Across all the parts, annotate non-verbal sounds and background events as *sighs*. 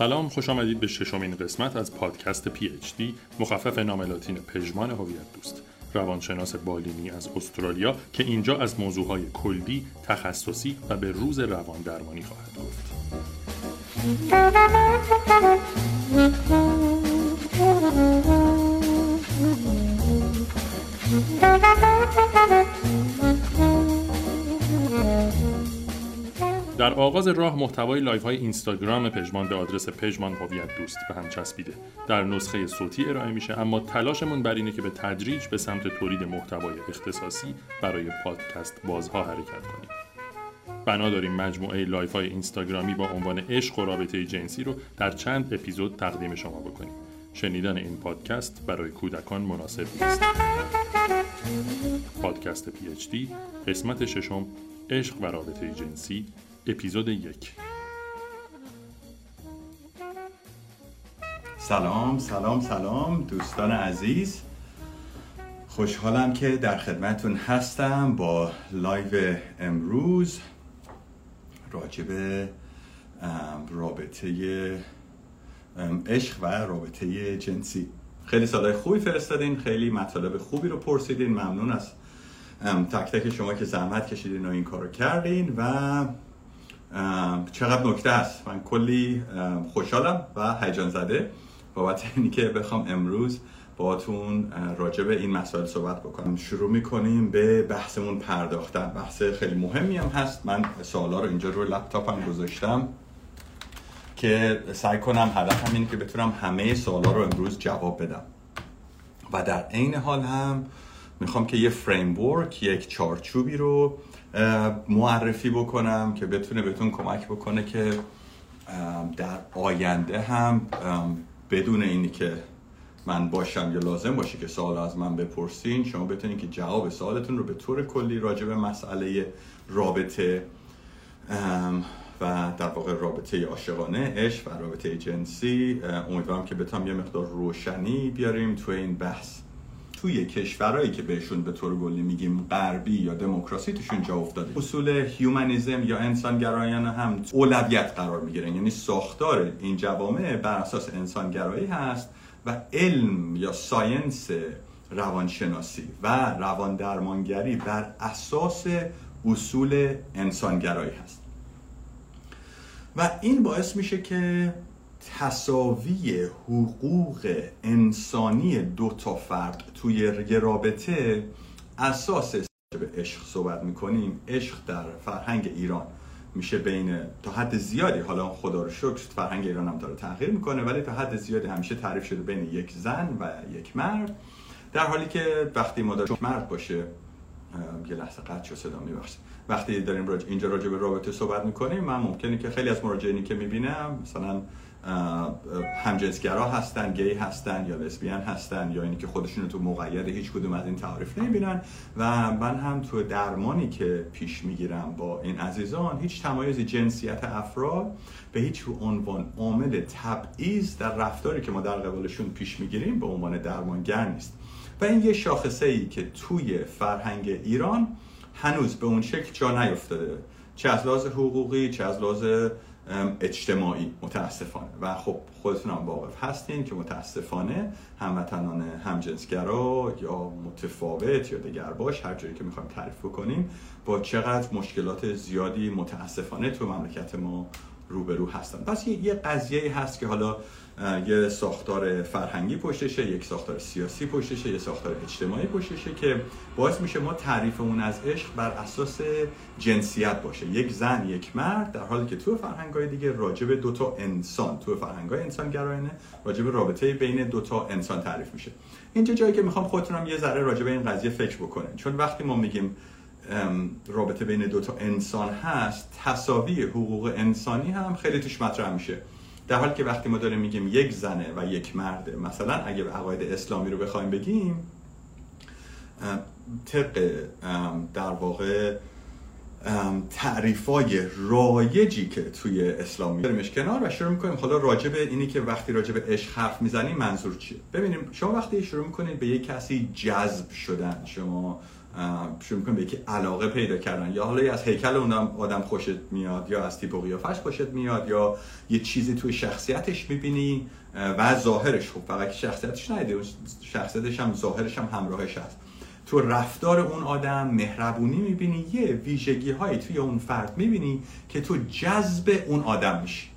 سلام خوش آمدید به ششمین قسمت از پادکست پی اچ دی مخفف نام لاتین پژمان هویت دوست روانشناس بالینی از استرالیا که اینجا از موضوعهای کلی، تخصصی و به روز روان درمانی خواهد گفت. *laughs* در آغاز راه محتوای live های اینستاگرام پژمان به آدرس پژمان هویت دوست به هم چسبیده. در نسخه صوتی ارائه میشه اما تلاشمون بر اینه که به تدریج به سمت تولید محتوای اختصاصی برای پادکست بازها حرکت کنیم. بنا داریم مجموعه live های اینستاگرامی با عنوان عشق و رابطه جنسی رو در چند اپیزود تقدیم شما بکنیم. شنیدن این پادکست برای کودکان مناسب نیست. پادکست PHD قسمت ششم عشق و رابطه جنسی اپیزود یک. سلام سلام سلام دوستان عزیز. خوشحالم که در خدمتتون هستم با live امروز راجع به رابطه عشق و رابطه جنسی. خیلی سالهای خوبی فرستادین خیلی مطالب خوبی رو پرسیدین. ممنون از تک تک شما که زحمت کشیدین و این کارو کردین و چقدر نکته هست. من کلی خوشحالم و هیجان زده بابت اینی که بخوام امروز باتون راجع به این مسائل صحبت بکنم. شروع می‌کنیم به بحثمون پرداختن. بحث خیلی مهمی هم هست. من سوالا رو اینجا روی لپتاپم گذاشتم که سعی کنم هدفم اینه که بتونم همه سوالا رو امروز جواب بدم. و در عین حال هم می‌خوام که یه فریمورک یک چارچوبی رو معرفی بکنم که بتونه بهتون کمک بکنه که در آینده هم بدون اینی که من باشم یا لازم باشه که سوال از من بپرسین شما بتونین که جواب سوالتون رو به طور کلی راجع به مسئله رابطه و در واقع رابطه عاشقانه عشق و رابطه جنسی امیدوارم که بتونم یه مقدار روشنی بیاریم تو این بحث. توی کشورهایی که بهشون به طور کلی میگیم غربی یا دموکراسی توشون جا افتاده. اصول humanism یا انسانگرایانه هم اولویت قرار می‌گیرن. یعنی ساختار این جوامع بر اساس انسانگرایی هست و علم یا science روانشناسی و روان درمانگری بر اساس اصول انسانگرایی هست. و این باعث میشه که تصاوی حقوق انسانی دو تا فرد توی یه رابطه اساس به عشق صحبت می‌کنیم. عشق در فرهنگ ایران میشه بین تا حد زیادی حالا خدا رو شکر فرهنگ ایران هم داره تغییر می‌کنه ولی تا حد زیادی همیشه تعریف شده بین یک زن و یک مرد. در حالی که وقتی ما داریم مرد باشه یه لحظه قطع شد صدا میبخشید وقتی داریم راج... اینجا راجع به رابطه صحبت می‌کنیم من ممکنه که خیلی از مراجعینی که می‌بینم مثلا همجنسگرا هستن گی هستن یا لسبیان هستن یا اینی که خودشون تو مقید هیچ کدوم از این تعریف نمی‌بینن. و من هم تو درمانی که پیش می‌گیرم با این عزیزان هیچ تمایز جنسیت افراد به هیچ عنوان عامل تبعیض در رفتاری که ما در قبالشون پیش می‌گیریم به عنوان درمانگر نیست. و این یه شاخصه ای که توی فرهنگ ایران هنوز به اون شکل جا نیفتاده. چه از لحاظ حقوقی چه از لحاظ اجتماعی. متاسفانه. و خب خودتون هم واقف هستین که متاسفانه هموطنان همجنسگرا یا متفاوت یا دگر باش هر جایی که می‌خوایم تعریف بکنیم با چقدر مشکلات زیادی متاسفانه تو مملکت ما روبرو هستن. پس یه قضیه هست که حالا یه ساختار فرهنگی پشتشه یک ساختار سیاسی پشتشه یه ساختار اجتماعی پشتشه که باعث میشه ما تعریفمون از عشق بر اساس جنسیت باشه. یک زن یک مرد در حالی که تو فرهنگای دیگه راجب دو تا انسان تو فرهنگای انسان گرایانه راجب رابطه بین دو تا انسان تعریف میشه. اینجا جایی که می‌خوام خودتونم یه ذره راجب این قضیه فکر بکنین چون وقتی ما میگیم رابطه بین دو تا انسان هست تصاوی حقوق انسانی هم خیلی توش مطرح میشه. در حالی که وقتی ما داریم میگیم یک زنه و یک مرده مثلا اگه به عقاید اسلامی رو بخوایم بگیم طبق در واقع تعریفای رایجی که توی اسلام میذاریمش کنار و شروع می‌کنیم. حالا راجب اینی که وقتی راجب عشق حرف می‌زنیم منظور چیه؟ ببینیم شما وقتی شروع می‌کنید به یک کسی جذب شدن شما شروع می‌کنی به یکی علاقه پیدا کردن. یا حالا از هیکل اون آدم خوشت میاد یا از تیپ و قیافش خوشت میاد یا یه چیزی توی شخصیتش می‌بینی و ظاهرش. خب فقط شخصیتش نیده شخصیتش هم ظاهرش هم همراهش هست. تو رفتار اون آدم مهربونی می‌بینی یه ویژگی هایی توی اون فرد می‌بینی که تو جذب اون آدم میشی.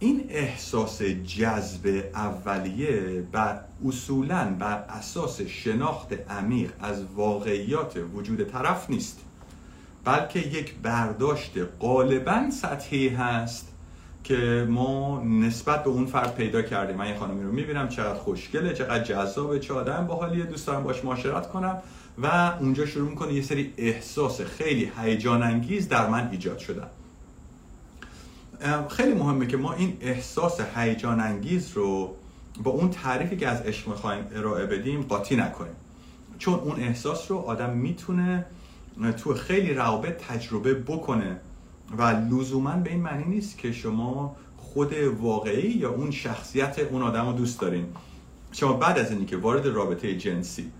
این احساس جذب اولیه بر اصولا بر اساس شناخت عمیق از واقعیات وجود طرف نیست بلکه یک برداشت غالبا سطحی هست که ما نسبت به اون فرد پیدا کردیم. من این خانمی رو می‌بینم چقدر خوشگله چقدر جذابه چه آدم باحالیه دوست دارم باش معاشرت کنم. و اونجا شروع می‌کنه یه سری احساس خیلی هیجان انگیز در من ایجاد شدن. خیلی مهمه که ما این احساس هیجان انگیز رو با اون تعریفی که از عشق می‌خوایم ارائه بدیم قاطی نکنیم. چون اون احساس رو آدم می‌تونه تو خیلی روابط تجربه بکنه و لزوما به این معنی نیست که شما خود واقعی یا اون شخصیت اون آدم رو دوست دارین. شما بعد از اینی که وارد رابطه جنسی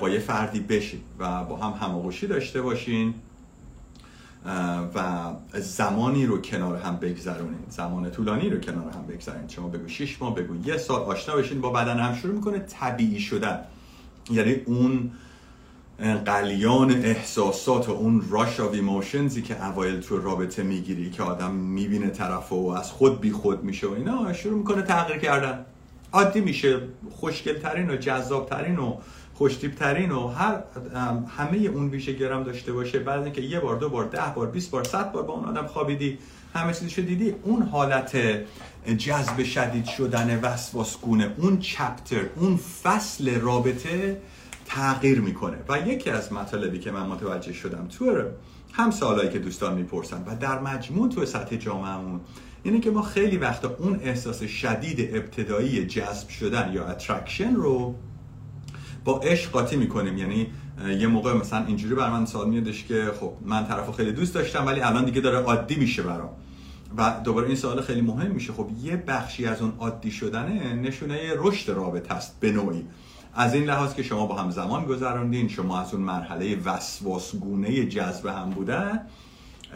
با یه فردی بشید و با هم هماغوشی داشته باشین و زمانی رو کنار هم بگذرونین. زمان طولانی رو کنار هم بگذارین شما بگو 6 ماه بگو یه سال آشنا بشین با بدن هم شروع می‌کنه طبیعی شدن. یعنی اون غلیان احساسات و اون rush of emotions ی که اوایل تو رابطه می‌گیری که آدم می‌بینه طرف و از خود بی خود میشه و اینا شروع می‌کنه تغییر کردن. عادی میشه خوشگل ترین و جذاب ترین و خوشتیب ترین و هر همه اون ویژگی رم داشته باشه بعد اینکه یه بار دو بار ده بار 20 بار صد بار با اون آدم خوابیدی همه چیزشو دیدی. اون حالت جذب شدید شدن وسواسگونه اون chapter اون فصل رابطه تغییر می‌کنه. و یکی از مطالبی که من متوجه شدم تو هم سوالایی که دوستان می‌پرسن و در مجموع تو سطح جامعهمون اینه که ما خیلی وقتا اون احساس شدید ابتدایی جذب شدن یا attraction رو با عشق قاطی می‌کنیم. یعنی یه موقع مثلا اینجوری بر من سوال میادش که خب من طرفو خیلی دوست داشتم ولی الان دیگه داره عادی میشه برام. و دوباره این سوال خیلی مهم میشه. خب یه بخشی از اون عادی شدنه نشونه رشد رابطه است به نوعی. از این لحاظ که شما با هم زمان گذراندین شما از اون مرحله وسواسگونه جذب هم بودن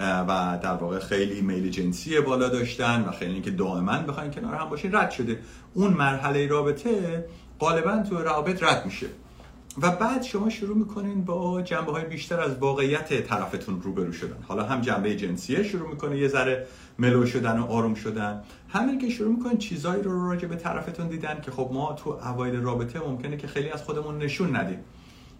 و در واقع خیلی میل جنسی بالا داشتن و خیلی اینکه دائما بخواین کنار هم باشین رد شده. اون مرحله رابطه غالبا تو روابط رد میشه. و بعد شما شروع می‌کنین با جنبه های بیشتر از واقعیت طرفتون روبرو شدن. حالا هم جنبه جنسیه شروع می‌کنه یه ذره ملو شدن و آروم شدن. همین که شروع می‌کنین چیزایی رو راجع به طرفتون دیدن که خب ما تو اوایل رابطه ممکنه که خیلی از خودمون نشون ندیم.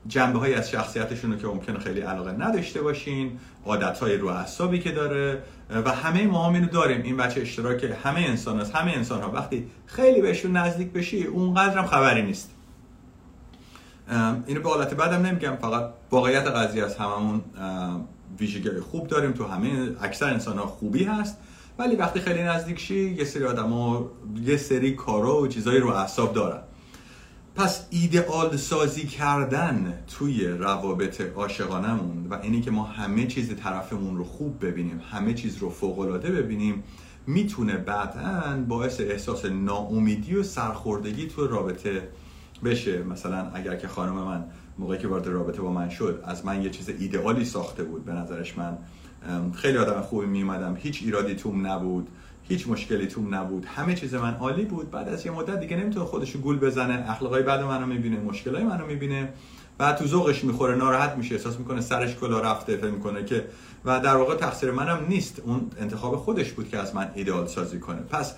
جنبه های از شخصیتشون رو که ممکنه خیلی علاقه نداشته باشین عادت های رو اعصابی که داره و همه ما هم اینو داریم. این بچه اشتراک همه انسان هست همه انسان ها. وقتی خیلی بهشون نزدیک بشی اونقدر هم خبری نیست. اینو به حالت بعدم نمیگم. فقط واقعیت قضیه از هممون ویژگی خوب داریم. تو همه اکثر انسان ها خوبی هست. ولی وقتی خیلی نزدیک شی یه سری آدم یه سری کارا و چیزایی رو اعصاب دارن. پس ایدئال سازی کردن توی روابط عاشقانمون و اینی که ما همه چیز طرفمون رو خوب ببینیم همه چیز رو فوقالعاده ببینیم می‌تونه بعدا باعث احساس ناامیدی و سرخوردگی توی رابطه بشه. مثلا اگر که خانم من موقعی که وارد رابطه با من شد از من یه چیز ایدئالی ساخته بود. به نظرش من خیلی آدم خوبی میومدم هیچ ایرادی توم نبود. هیچ مشکلی توم نبود. همه چیز من عالی بود. بعد از یه مدت دیگه نمی‌تونه خودش گول بزنه. اخلاقای بعد منو می‌بینه مشکلای منو می‌بینه. بعد تو ذوقش می‌خوره ناراحت میشه. احساس می‌کنه سرش کلا رفته فکر می‌کنه که و در واقع تقصیر منم نیست. اون انتخاب خودش بود که از من ایدئال سازی کنه. پس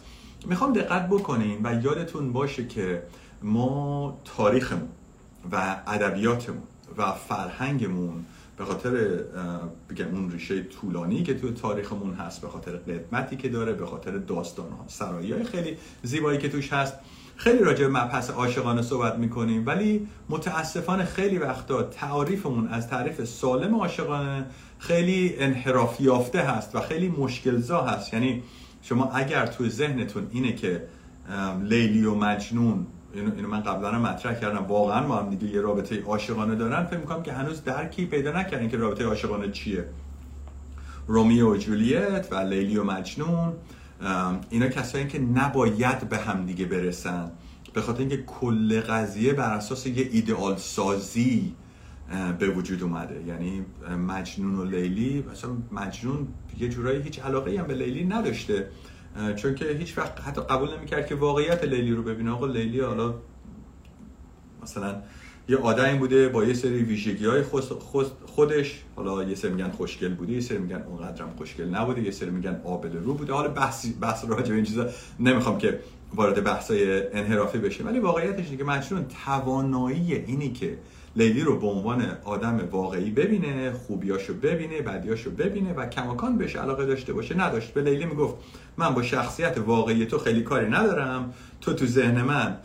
می‌خوام دقت بکنین و یادتون باشه که ما تاریخمون و ادبیاتمون و فرهنگمون به خاطر بگم اون ریشه طولانی که تو تاریخمون هست به خاطر قدمتی که داره به خاطر داستان ها سرایی های خیلی زیبایی که توش هست. خیلی راجع به مبحث عاشقانه صحبت می‌کنیم ولی متاسفانه خیلی وقتا تعریفمون از تعریف سالم عاشقانه خیلی انحراف یافته هست و خیلی مشکلزا هست. یعنی شما اگر تو ذهنتون اینه که لیلی و مجنون اینو, اینو من قبلا مطرح کردم. واقعا ما هم دیگه یه رابطه عاشقانه دارن. فکر می‌کنم که هنوز درکی پیدا نکردین که رابطه عاشقانه چیه. رومیو و جولیت و لیلی و مجنون اینا کسایی که نباید به هم دیگه برسن. به خاطر اینکه کل قضیه بر اساس یه ایدئال سازی به وجود اومده. یعنی مجنون و لیلی مثلا مجنون یه جورایی هیچ علاقه هم به لیلی نداشته. چون که هیچ وقت حتی قبول نمی‌کرد که واقعیت لیلی رو ببینه. آقا لیلی حالا مثلا یه آدمی بوده با یه سری ویژگی های خودش. حالا یه سری میگن خوشگل بوده یه سری میگن اونقدرم خوشگل نبوده یه سری میگن آبل رو بوده. حالا بحث بحث راجع به این چیزا نمی‌خوام که وارد بحثای انحرافی بشه ولی واقعیتش اینه که مجنون توانایی اینی که لیلی رو به عنوان آدم واقعی ببینه خوبیاشو ببینه بدیاشو ببینه و کماکان بهش علاقه داشته باشه. نداشت. به لیلی می‌گفت من با شخصیت واقعی تو خیلی کاری ندارم. تو تو ذهن من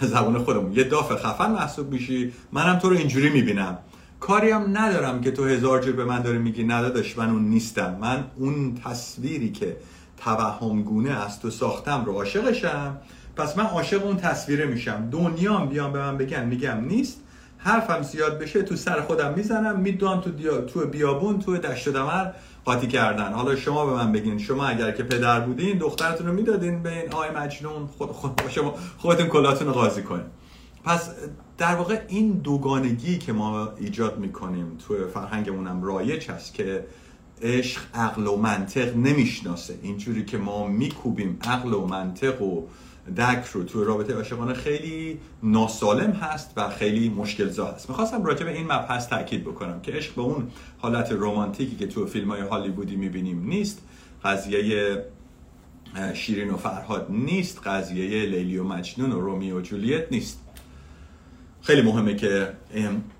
زبون خودمون یه داف خفن محسوب میشی منم تو رو اینجوری می‌بینم. کاری هم ندارم که تو هزار جور به من داری میگی. نداداش من اون نیستم. من اون تصویری که توهمگونه از تو ساختم رو عاشقشم. پس من عاشق اون تصویره میشم. دنیام بیام به من بگن میگم نیست. حرفم زیاد بشه تو سر خودم می‌زنم. می‌دونم تو, دیا... تو بیابون تو دشت و دمر قاطی کردن. حالا شما به من بگین شما اگر که پدر بودین دخترتون رو می‌دادین به این آی مجنون خود, خود شما خودتون کلاتون رو قاضی کنین. پس در واقع این دوگانگی که ما ایجاد می‌کنیم تو فرهنگمونم رایج هست که عشق عقل و منطق نمی‌شناسه. اینجوری که ما میکوبیم عقل و منطق و دک رو تو رابطه عاشقانه خیلی ناسالم هست و خیلی مشکل زا هست. می‌خواستم راجع به این مبحث تاکید بکنم که عشق به اون حالت رومانتیکی که تو فیلم های هالیوودی می‌بینیم نیست قضیه شیرین و فرهاد نیست قضیه لیلی و مجنون و رومی و جولیت نیست. خیلی مهمه که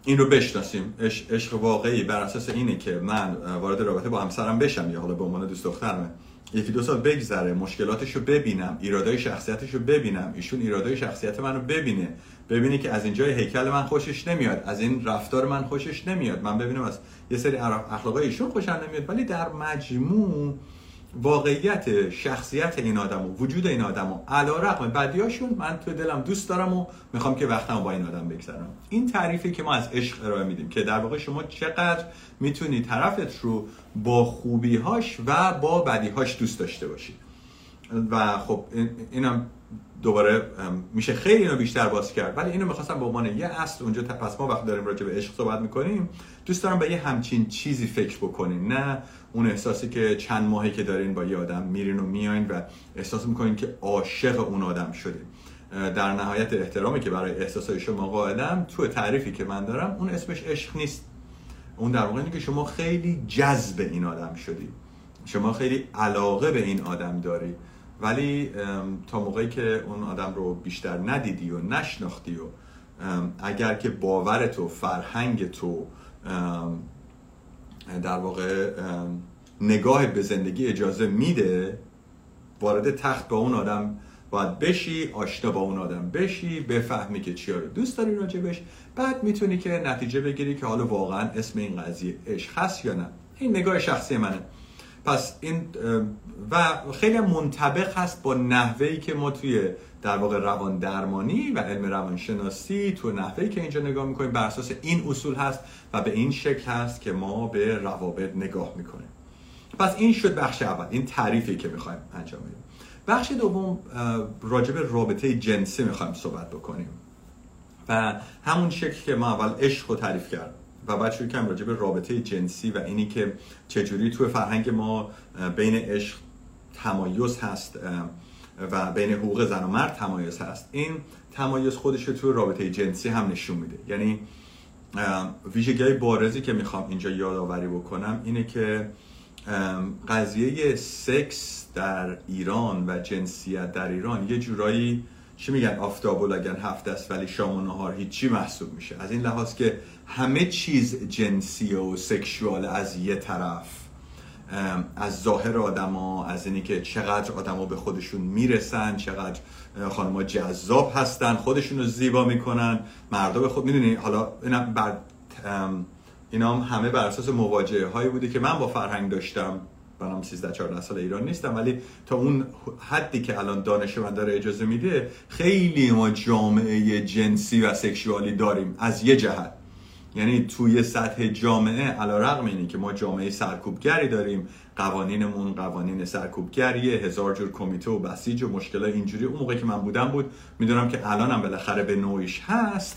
این رو بشناسیم. عشق واقعی بر اساس اینه که من وارد رابطه با همسرم بشم یا حالا به عنوان دوست دخترمه. یکی دو سال بگذره مشکلاتش رو ببینم ایرادای شخصیتش رو ببینم ایشون ایرادای شخصیت منو ببینه ببینه که از اینجای هیکل من خوشش نمیاد از این رفتار من خوشش نمیاد. من ببینم از یه سری اخلاقای ایشون خوشم نمیاد ولی در مجموع واقعیت شخصیت این آدم و وجود این آدم و علا رقم بدیاشون من تو دلم دوست دارم و می‌خوام که وقتم با این آدم بگذرم این تعریفی که ما از عشق ارائه میدیم که در واقع شما چقدر می‌تونی طرفت رو با خوبیهاش و با بدیهاش دوست داشته باشی. و خب اینم دوباره میشه خیلی اینو بیشتر باز کرد. ولی اینو می‌خواستم به عنوان یه اصل اونجا پس ما وقت داریم راجع به عشق صحبت می‌کنیم. دوست دارم به یه همچین چیزی فکر بکنین. نه اون احساسی که چند ماهی که دارین با یه آدم میرین و میاین و احساس می‌کنین که عاشق اون آدم شدین. در نهایت احترامی که برای احساسای شما قائلم تو تعریفی که من دارم اون اسمش عشق نیست. اون در واقع که شما خیلی جذب این آدم شدی. شما خیلی علاقه به این آدم داری. ولی تا موقعی که اون آدم رو بیشتر ندیدی و نشناختی و اگر که باور تو فرهنگ تو در واقع نگاه به زندگی اجازه میده وارد تخت با اون آدم باید بشی آشنا با اون آدم بشی بفهمی که چیا رو دوست داری راجبش بعد می‌تونی که نتیجه بگیری که حالا واقعا اسم این قضیه عشق هست یا نه. این نگاه شخصی منه. پس این و خیلی منطبق هست با نحوهی که ما توی در واقع روان درمانی و علم روانشناسی تو نحوهی که اینجا نگاه می‌کنیم بر اساس این اصول هست و به این شکل هست که ما به روابط نگاه می‌کنیم. پس این شد بخش اول این تعریفی که می‌خوایم انجام بدیم. بخش دوم راجع به رابطه جنسی می‌خوایم صحبت بکنیم. و همون شکل که ما اول عشق رو تعریف کرد و بعد شروع کنیم راجع به رابطه جنسی و اینی که چجوری تو فرهنگ ما بین عشق تمایز هست و بین حقوق زن و مرد تمایز هست. این تمایز خودش رو تو رابطه جنسی هم نشون میده. یعنی ویژگی بارزی که می‌خوام اینجا یادآوری بکنم اینه که قضیه سکس در ایران و جنسیت در ایران یه جورایی چی میگن؟ آفتاب و هفت است ولی شام و نهار هیچی محسوب میشه. از این لحاظ که همه چیز جنسی و سکشوال از یه طرف. از ظاهر آدما از اینی که چقدر آدما به خودشون می‌رسن چقدر خانمها جذاب هستن خودشون رو زیبا می‌کنن مردا به خود می‌دونی؟ حالا اینا بر اینا هم همه بر اساس مواجهه هایی بوده که من با فرهنگ داشتم. منم 13 14 سال ایران نیستم ولی تا اون حدی که الان دانش من داره اجازه میده خیلی ما جامعه جنسی و سکشوالی داریم از یه جهت. یعنی توی سطح جامعه علا رقم اینه که ما جامعه سرکوبگری داریم قوانینمون قوانین سرکوبگریه هزار جور کمیته و بسیج و مشکل اینجوری. اون موقع که من بودم بود می‌دونم که الانم بالاخره به نوعیش هست.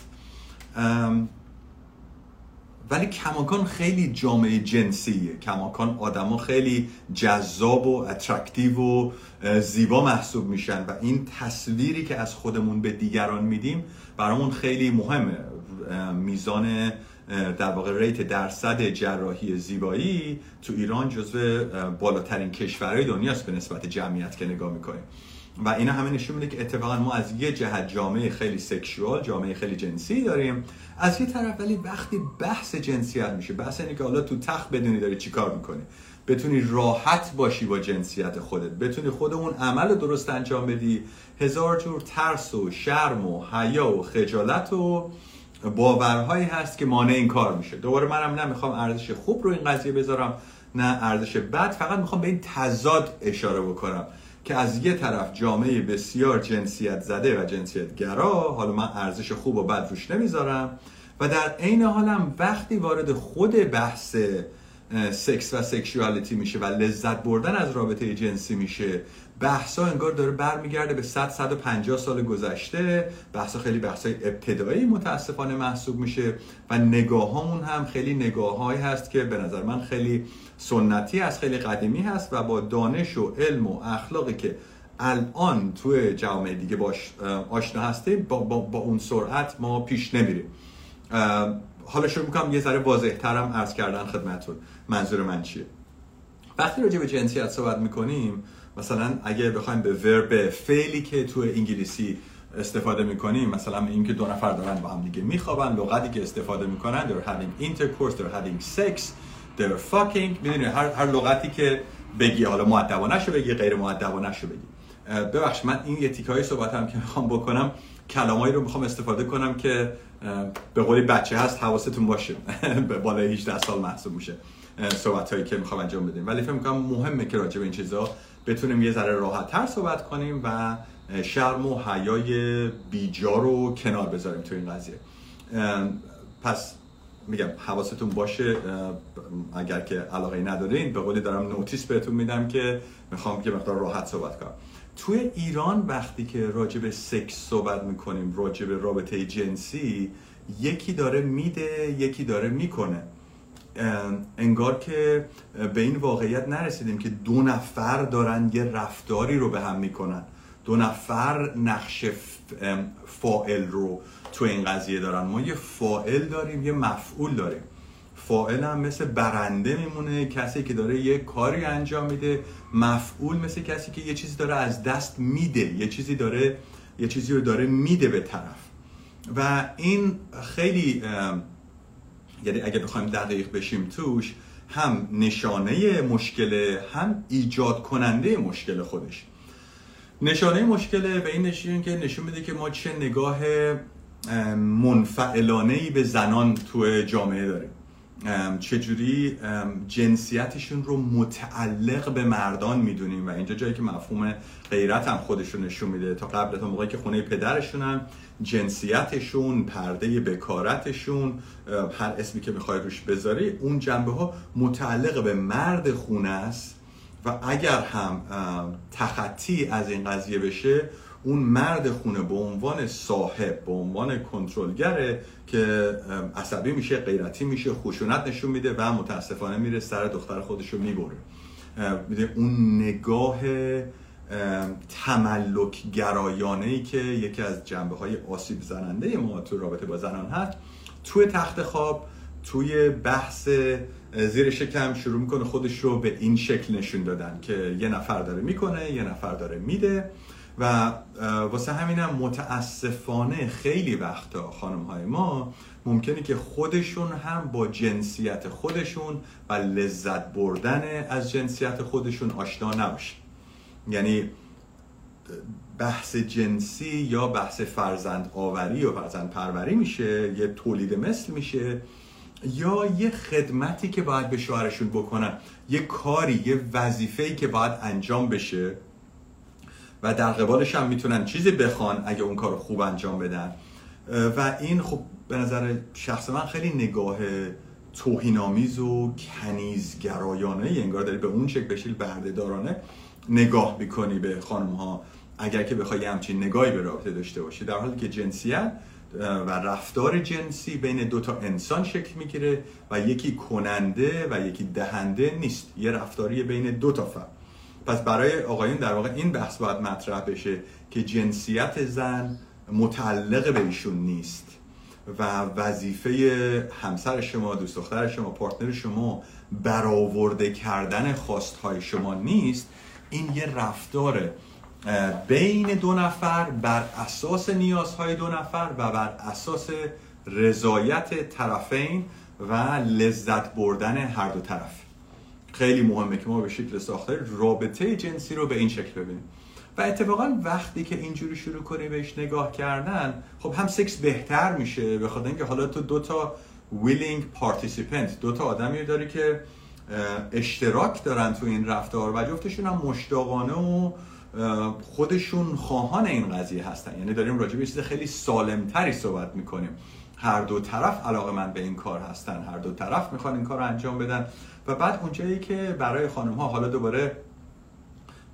ولی کماکان خیلی جامعه جنسیه. کماکان آدما خیلی جذاب و attractive و زیبا محسوب میشن و این تصویری که از خودمون به دیگران میدیم برامون خیلی مهمه. میزان در واقع rate درصد جراحی زیبایی تو ایران جزو بالاترین کشورهای دنیاست به نسبت جمعیت که نگاه می‌کنیم. و اینا همه نشون میده که اتفاقا ما از یه جهت جامعه خیلی sexual جامعه خیلی جنسی داریم. از یه طرف ولی وقتی بحث جنسیت میشه بحث اینه که حالا تو تخت بدونی داری چیکار می‌کنی. بتونی راحت باشی با جنسیت خودت. بتونی خود اون عمل درست انجام بدی. هزار جور ترس و شرم و حیا و خجالت و باورهایی هست که مانع این کار میشه. دوباره منم نمی‌خوام ارزش خوب رو این قضیه بذارم نه ارزش بد فقط می‌خوام به این تضاد اشاره بکنم که از یه طرف جامعه بسیار جنسیت زده و جنسیت گرا حالا من ارزش خوب و بد روش نمی‌ذارم و در عین حالم وقتی وارد خود بحث سکس و سکشوالیتی میشه و لذت بردن از رابطه جنسی میشه بحثا انگار داره برمیگرده به 100 150 سال گذشته. بحثا خیلی بحثای ابتدایی متاسفانه محسوب میشه و نگاهامون هم خیلی نگاههایی هست که به نظر من خیلی سنتی هست خیلی قدیمی هست و با دانش و علم و اخلاقی که الان توی جامعه دیگه باش آشنا هستیم با, با, با اون سرعت ما پیش نمیریم. حالا شروع می‌کنم یه ذره واضح ترم عرض کردن خدمتون منظور من چیه؟ وقتی راجع به جنسیت صحبت می‌کنیم مثلا اگه بخوایم به ورب فعلی که تو انگلیسی استفاده می‌کنیم مثلا اینکه دو نفر دارن با هم دیگه میخوابن لغتی که استفاده می‌کنن they're having intercourse they're having sex they're fucking. می‌دونی هر هر لغتی که بگی حالا مؤدبانه شو بگی غیر مؤدبانه شو بگی ببخش من این یه تیکای صحبتم که می‌خوام بکنم کلامایی رو می‌خوام استفاده کنم که به قولی بچه هست حواستون باشه. *laughs* به بالای 18 سال محسوب میشه صحبت هایی که می‌خوام انجام بدیم. ولی فکر می‌کنم مهمه که راجع به این چیزا بتونیم یه ذره راحت تر صحبت کنیم و شرم و حیای بیجا رو کنار بذاریم تو این قضیه. پس میگم حواستون باشه اگر که علاقه ندارین به قولی دارم نوتیس بهتون میدم که می‌خوام که مقدار راحت صحبت کنم. توی ایران وقتی که راجع به سکس صحبت می‌کنیم راجع به رابطه جنسی یکی داره میده یکی داره می‌کنه. انگار که به این واقعیت نرسیدیم که دو نفر دارن یه رفتاری رو به هم می‌کنن. دو نفر نقش فائل رو تو این قضیه دارن. ما یه فائل داریم یه مفعول داریم. فائل هم مثل برنده میمونه کسی که داره یه کاری انجام میده. مفعول مثل کسی که یه چیزی داره از دست میده یه چیزی داره یه چیزی رو داره میده به طرف. و این خیلی یعنی اگه بخوایم دقیق بشیم توش هم نشانه مشکل هم ایجاد کننده مشکل خودش. نشانه مشکل به این نشون که نشون میده که ما چه نگاه منفعلانه ای به زنان تو جامعه داریم. چجوری جنسیتشون رو متعلق به مردان می‌دونیم و اینجا جایی که مفهوم غیرت هم خودشون نشون میده. تا قبل تا موقعی که خونه پدرشونن جنسیتشون پرده بکارتشون هر اسمی که می‌خوای روش بذاری اون جنبه ها متعلق به مرد خونه است و اگر هم تخطی از این قضیه بشه اون مرد خونه به عنوان صاحب به عنوان کنترلگره که عصبی میشه غیرتی میشه خشونت نشون میده و متاسفانه میره سر دختر خودش رو می‌بره اون نگاه تملک گرایانه ای که یکی از جنبه های آسیب زننده ما تو رابطه با زنان هست توی تخت خواب توی بحث زیر شکم شروع می‌کنه خودش رو به این شکل نشون دادن که یه نفر داره می‌کنه یه نفر داره میده. و واسه همینم متاسفانه خیلی وقتا خانم های ما ممکنه که خودشون هم با جنسیت خودشون و لذت بردن از جنسیت خودشون آشنا نباشن. یعنی بحث جنسی یا بحث فرزند آوری و فرزند پروری میشه یه تولید مثل میشه یا یه خدمتی که باید به شوهرشون بکنن یه کاری یه وظیفه‌ای که باید انجام بشه. و در قبالش هم می‌تونن چیزی بخوان اگه اون کار خوب انجام بدن. و این خب به نظر شخص من خیلی نگاه توهینآمیز و کنیزگرایانه انگار داری به اون شکل بشیل بردهدارانه نگاه می‌کنی به خانم ها اگر که بخوای همچین نگاهی به رابطه داشته باشی در حالی که جنسیت و رفتار جنسی بین دو تا انسان شکل می‌گیره و یکی کننده و یکی دهنده نیست. یه رفتاری بین دو تا فرد. پس برای آقایون در واقع این بحث باید مطرح بشه که جنسیت زن متعلق به ایشون نیست و وظیفه همسر شما دوست دختر شما پارتنر شما برآورده کردن خواستهای شما نیست. این یه رفتار بین دو نفر بر اساس نیازهای دو نفر و بر اساس رضایت طرفین و لذت بردن هر دو طرف. خیلی مهمه که ما به شکل ساختار رابطه جنسی رو به این شکل ببینیم. و اتفاقا وقتی که اینجوری شروع کنی بهش نگاه کردن خب هم سکس بهتر میشه به خاطر اینکه حالا تو دو تا willing participant دو تا آدمی داری که اشتراک دارن تو این رفتار و جفتشون هم مشتاقانه و خودشون خواهان این قضیه هستن. یعنی داریم راجع به چیز خیلی سالمتری صحبت می‌کنیم. هر دو طرف علاقه من به این کار هستن. هر دو طرف می‌خوان این کار رو انجام بدن. و بعد اونجایی که برای خانم ها حالا دوباره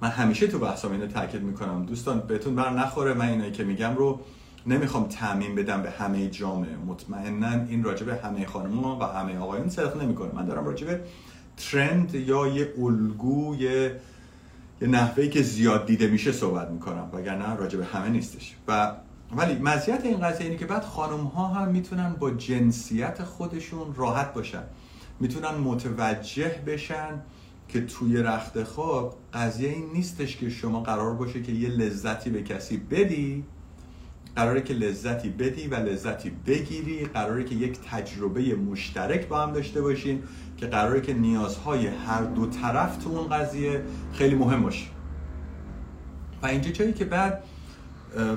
من همیشه تو بحثام اینو تاکید می‌کنم. دوستان بهتون بر نخوره. من اینایی که میگم رو نمی‌خوام تعمین بدم به همه جامعه. مطمئنا این راجع به همه خانم ها و همه آقایون صدق نمی‌کنه. من دارم راجع به ترند یا یه الگو یه یه نحوهی که زیاد دیده میشه صحبت می‌کنم. وگرنه راجع به همه نیستش. و ولی مزیت این قضیه اینه که بعد خانم ها هم می‌تونن با جنسیت خودشون راحت باشن. می‌تونن متوجه بشن که توی رخت خواب قضیه این نیستش که شما قرار باشه که یه لذتی به کسی بدی. قراره که لذتی بدی و لذتی بگیری. قراره که یک تجربه مشترک با هم داشته باشین که قراره که نیازهای هر دو طرف تو اون قضیه خیلی مهم باشه. و اینجا جایی که بعد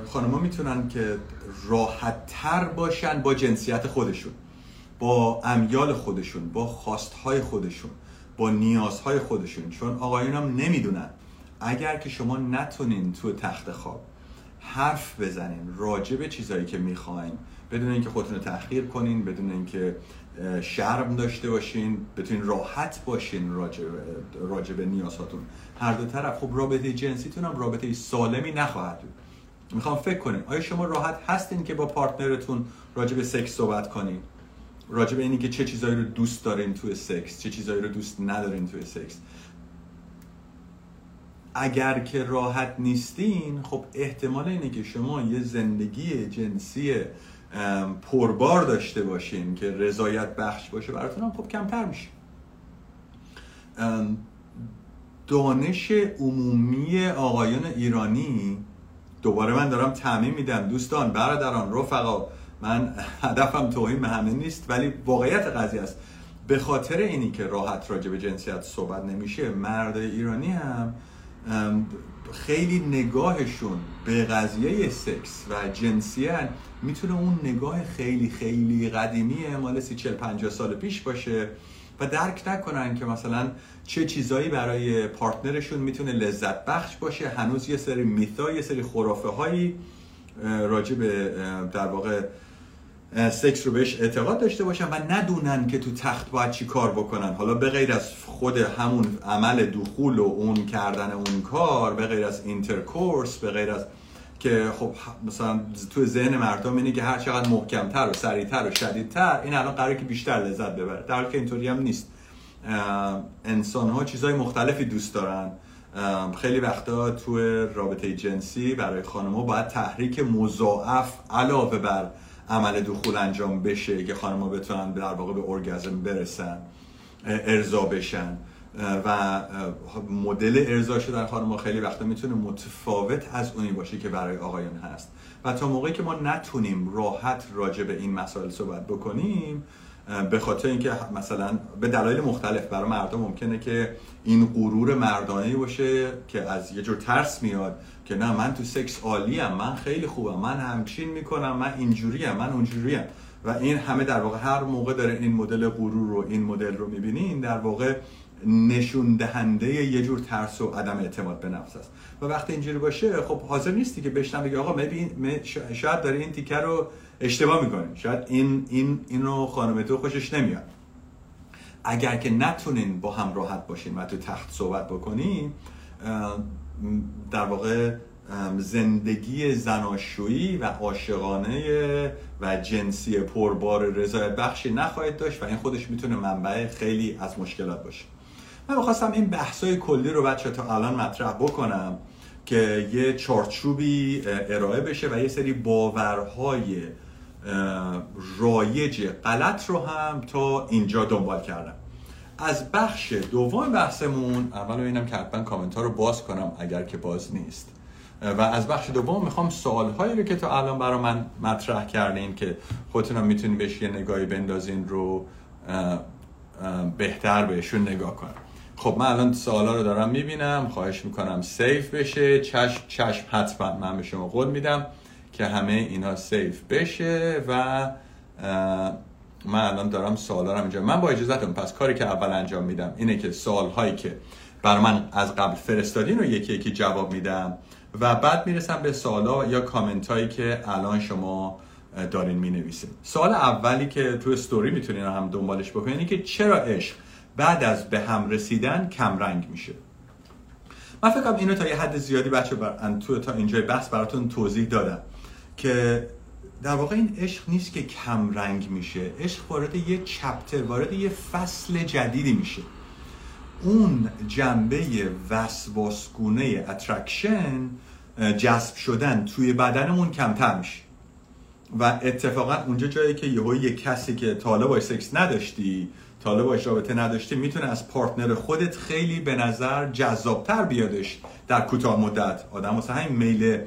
خانما می‌تونن که راحت تر باشن با جنسیت خودشون. با امیال خودشون با خواستهای خودشون با نیازهای خودشون. چون آقایون هم نمی‌دونن. اگر که شما نتونین تو تخت خواب حرف بزنین راجع به چیزهایی که می‌خواین بدون اینکه خودتون رو تحقیر کنین بدون اینکه شرم داشته باشین بتونین راحت باشین راجع به نیازهاتون. هر دو طرف خب رابطه جنسیتون هم رابطه سالمی نخواهد بود. می‌خوام فکر کنین آیا شما راحت هستین که با پارتنرتون راجع به سکس صحبت کنین؟ راجع به اینی که چه چیزایی رو دوست دارین توی سکس چه چیزایی رو دوست ندارین توی سکس. اگر که راحت نیستین خب احتمال اینه که شما یه زندگی جنسی پربار داشته باشین که رضایت بخش باشه براتون هم خب کمتر میشه. دانش عمومی آقایان ایرانی دوباره من دارم تعمین میدم دوستان برادران رفقا من هدفم توهین به همه نیست ولی واقعیت قضیه است. به خاطر اینی که راحت راجع به جنسیت صحبت نمیشه مرد ایرانی هم خیلی نگاهشون به قضیه سکس و جنسیت می‌تونه اون نگاه خیلی خیلی قدیمی مال سی چل پنجاه سال پیش باشه و درک نکنن که مثلا چه چیزایی برای partner شون می‌تونه لذت بخش باشه. هنوز یه سری myth ا یه سری خرافه هایی راجع به در واقع سکس رو بهش اعتقاد داشته باشن و ندونن که تو تخت باید چی کار بکنن. حالا به غیر از خود همون عمل دخول و اون کردن اون کار به غیر از intercourse به غیر از که خب مثلا تو ذهن مردم اینه که هر چقدر محکمتر و سریعتر و شدیدتر این الان قراره که بیشتر لذت ببره. در حالی که اینطوری هم نیست. انسان ها چیزهای مختلفی دوست دارن. خیلی وقتا تو رابطه جنسی برای خانم باید تحریک مضاعف علاوه بر عمل دخول انجام بشه که خانم‌ها بتونن در واقع به ارگازم برسن ارضا بشن. و مدل ارضا در خانم‌ها خیلی وقتا می‌تونه متفاوت از اونی باشه که برای آقایان هست. و تا موقعی که ما نتونیم راحت راجع به این مسائل صحبت بکنیم به خاطر اینکه مثلا به دلایل مختلف برای مردم ممکنه که این غرور مردانه باشه که از یه جور ترس میاد که نه من تو سکس عالیم من خیلی خوبم من همچین می‌کنم من اینجوریم من اونجوریم. و این همه در واقع هر موقع داره این مدل غرور رو این مدل رو می‌بینین در واقع نشون دهنده یه جور ترس و عدم اعتماد به نفس است. و وقتی اینجوری باشه خب حاضر نیستی که بشنم بگی آقا ببین شاید داره این تیکه رو اشتباه می‌کنه شاید این این اینو خانم تو خوشش نمیاد. اگر که نتونین با هم راحت باشین و تو تخت صحبت بکنین در واقع زندگی زناشویی و عاشقانه و جنسی پربار رضایت بخشی نخواهید داشت و این خودش می‌تونه منبع خیلی از مشکلات باشه. من می‌خواستم این بحثای کلی رو بچه تا الان مطرح بکنم که یه چارچوبی ارائه بشه و یه سری باورهای رایج غلط رو هم تا اینجا دنبال کردم. از بخش دوم بحثمون اول ببینم که حتما کامنت ها رو باز کنم اگر که باز نیست. و از بخش دوم می‌خوام سوال هایی رو که تا الان برای من مطرح کردین که خودتونم می‌تونین بهش یه نگاهی بندازین رو بهتر بهشون نگاه کنم. خب من الان سوالا رو دارم می‌بینم خواهش می‌کنم سیف بشه. چشم چشم حتما من به شما قول میدم که همه اینا سیف بشه و من الان دارم سوالا رو اینجا من با اجازهتون پس کاری که اول انجام میدم اینه که سوال هایی که بر من از قبل فرستادین رو یکی یکی جواب میدم و بعد می‌رسم به سوالا یا کامنت هایی که الان شما دارین می نویسین سوال اولی که تو استوری می‌تونین هم دنبالش بکنین که چرا عشق بعد از به هم رسیدن کم رنگ میشه؟ من فکرم اینو تا یه حد زیادی بچه بر... تو تا اینجای بحث براتون توضیح دادم که در واقع این عشق نیست که کم رنگ میشه. عشق وارد یه chapter وارد یه فصل جدیدی میشه. اون جنبه وسواسگونه attraction جذب شدن توی بدنمون کمتر میشه. و اتفاقا اونجا جایی که یهو یه کسی که تا باش سکس نداشتی تا باش رابطه نداشتی می‌تونه از پارتنر خودت خیلی به نظر جذابتر بیادش در کوتاه مدت. آدم واسه همین میل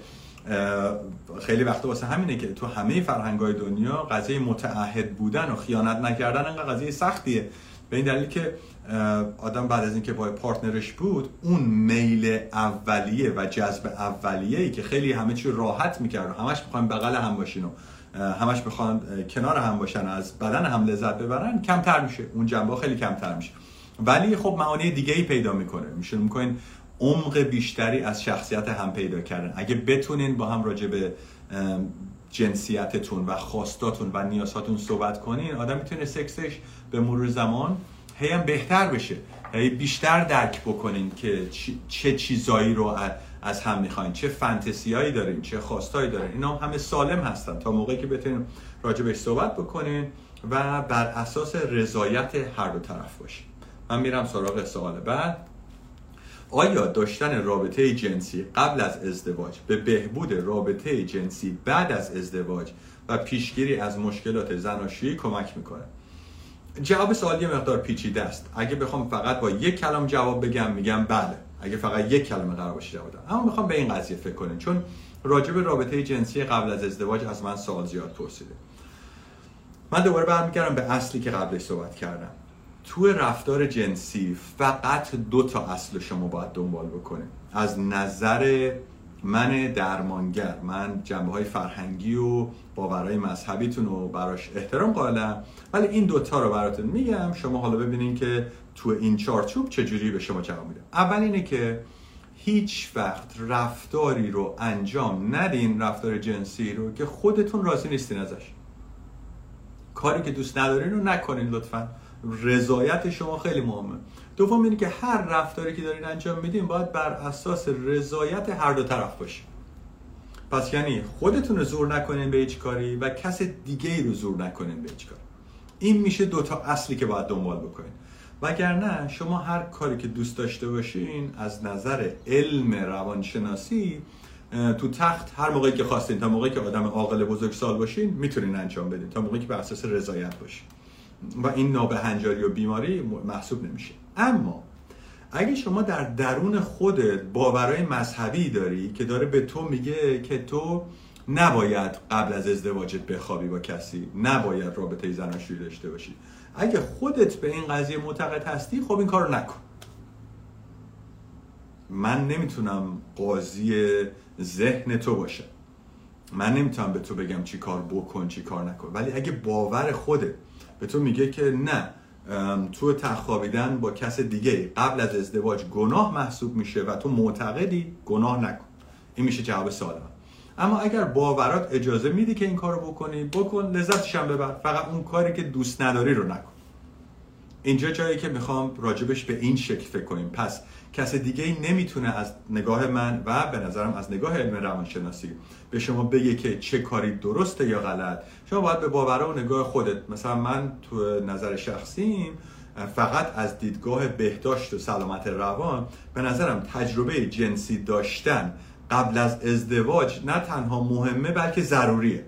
خیلی وقتا واسه همینه که تو همه فرهنگای دنیا قضیه متعهد بودن و خیانت نکردن انقدر قضیه سختیه. به این دلیل که آدم بعد از اینکه با پارتنرش بود اون میل اولیه و جذب اولیه ای که خیلی همه چی راحت می‌کرد و همش می‌خوان بغل هم باشین و همش می‌خوان کنار هم باشن از بدن هم لذت ببرن کمتر میشه. اون جنبه خیلی کمتر میشه. ولی خب معانی دیگه ای پیدا می‌کنه. میشه می‌کنین عمق بیشتری از شخصیت هم پیدا کردن. اگه بتونین با هم راجع به جنسیتتون و خواستاتون و نیازاتون صحبت کنین آدم می‌تونه سکسش به مرور زمان هی هم بهتر بشه. هی بیشتر درک بکنین که چه چیزایی رو از هم می‌خواین. چه فانتزیایی دارین چه خواستایی دارین. اینا هم همه سالم هستن تا موقعی که بتونین راجع بهش صحبت بکنین و بر اساس رضایت هر دو طرف باشین. من میرم سراغ سوال بعد. آیا داشتن رابطه جنسی قبل از ازدواج به بهبود رابطه جنسی بعد از ازدواج و پیشگیری از مشکلات زناشویی کمک می‌کنه؟ جواب سوال یه مقدار پیچیده است. اگه بخوام فقط با یک کلام جواب بگم میگم بله. اگه فقط یک کلمه قرار باشه جواب بدم. اما می‌خوام به این قضیه فکر کنین چون راجع به رابطه جنسی قبل از ازدواج از من سوال زیاد پرسیده. من دوباره برمیگردم به اصلی که قبلش صحبت کردم. تو رفتار جنسی فقط دو تا اصل شما باید دنبال بکنه از نظر من درمانگر من جنبه های فرهنگی و باورهای مذهبیتون رو براش احترام قائلم ولی این دوتا رو براتون میگم شما حالا ببینین که تو این چارچوب چجوری به شما جواب میده. اول اینه که هیچ وقت رفتاری رو انجام ندین رفتار جنسی رو که خودتون راضی نیستین ازش. کاری که دوست ندارین رو نکنین لطفا. رضایت شما خیلی مهمه. دوم اینه که هر رفتاری که دارین انجام میدین باید بر اساس رضایت هر دو طرف باشه. پس یعنی خودتون رو زور نکنین به هیچ کاری و کس دیگه ای رو زور نکنین به هیچ کاری. این میشه دوتا اصلی که باید دنبال بکنین. وگرنه شما هر کاری که دوست داشته باشین از نظر علم روانشناسی تو تخت هر موقعی که خواستین تا موقعی که آدم عاقل بزرگ سال باشین می‌تونین انجام بدین. تا موقعی که بر اساس رضایت باشین. و این نابهنجاری و بیماری محسوب نمیشه. اما اگه شما در درون خودت باورهای مذهبی داری که داره به تو میگه که تو نباید قبل از ازدواجت بخوابی با کسی نباید رابطه زناشویی داشته باشی. اگه خودت به این قضیه معتقد هستی خب این کارو نکن. من نمی‌تونم قاضی ذهن تو باشم. من نمی‌تونم به تو بگم چی کار بکن چی کار نکن. ولی اگه باور خودت به تو میگه که نه تو تخوابیدن با کس دیگه قبل از ازدواج گناه محسوب میشه و تو معتقدی گناه نکن. این میشه جواب سوال اما اگر باورات اجازه میدی که این کارو بکنی بکن لذتش هم ببر. فقط اون کاری که دوست نداری رو نکن. اینجا جایی که می‌خوام راجبش به این شکل فکر کنیم. پس کس دیگه ای نمی‌تونه از نگاه من و به نظرم از نگاه علم روانشناسی به شما بگه که چه کاری درسته یا غلط. شما باید به باور و نگاه خودت مثلا من تو نظر شخصیم فقط از دیدگاه بهداشت و سلامت روان به نظرم تجربه جنسی داشتن قبل از ازدواج نه تنها مهمه بلکه ضروریه.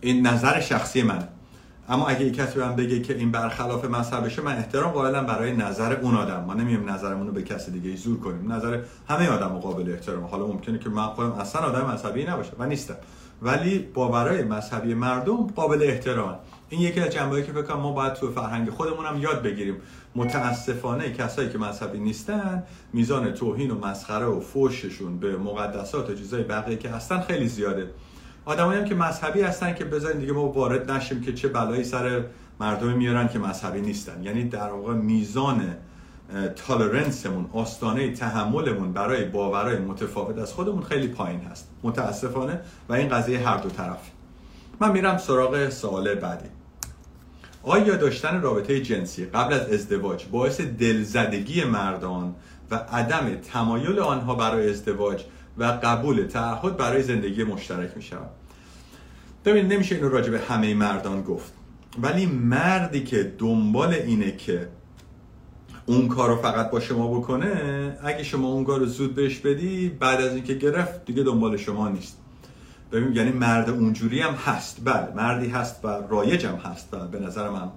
این نظر شخصی منه اما اگه کسی من بگه که این برخلاف مذهبشه من احترام قائلم برای نظر اون آدم. ما نمیم نظرمون رو به کسی دیگه زور کنیم. نظر همه آدم قابل احترام. حالا ممکنه که من خودم اصلا آدم مذهبی نباشه و نیستم. ولی باورای مذهبی مردم قابل احترام. این یکی از جنبه‌ای که فکر ما باید تو فرهنگ خودمون هم یاد بگیریم. متاسفانه کسایی که مذهبی نیستن میزان توهین و مسخره و فوششون به مقدسات و چیزای بقیه که هستن خیلی زیاده. آدمایی هم که مذهبی هستن که بذارین دیگه ما وارد نشیم که چه بلایی سر مردم میارن که مذهبی نیستن. یعنی در واقع میزان تالرنسمون آستانه تحملمون برای باورهای متفاوت از خودمون خیلی پایین هست. متاسفانه و این قضیه هر دو طرف من میرم سراغ سوال بعدی. آیا داشتن رابطه جنسی قبل از ازدواج باعث دلزدگی مردان و عدم تمایل آنها برای ازدواج و قبول تعهد برای زندگی مشترک می شود ببین نمیشه اینو راجع به همه مردان گفت. ولی مردی که دنبال اینه که اون کار رو فقط با شما بکنه اگه شما اون کار رو زود بهش بدی بعد از اینکه گرفت دیگه دنبال شما نیست. ببین یعنی مرد اونجوری هم هست. بله مردی هست و رایج هم هست. و به نظر من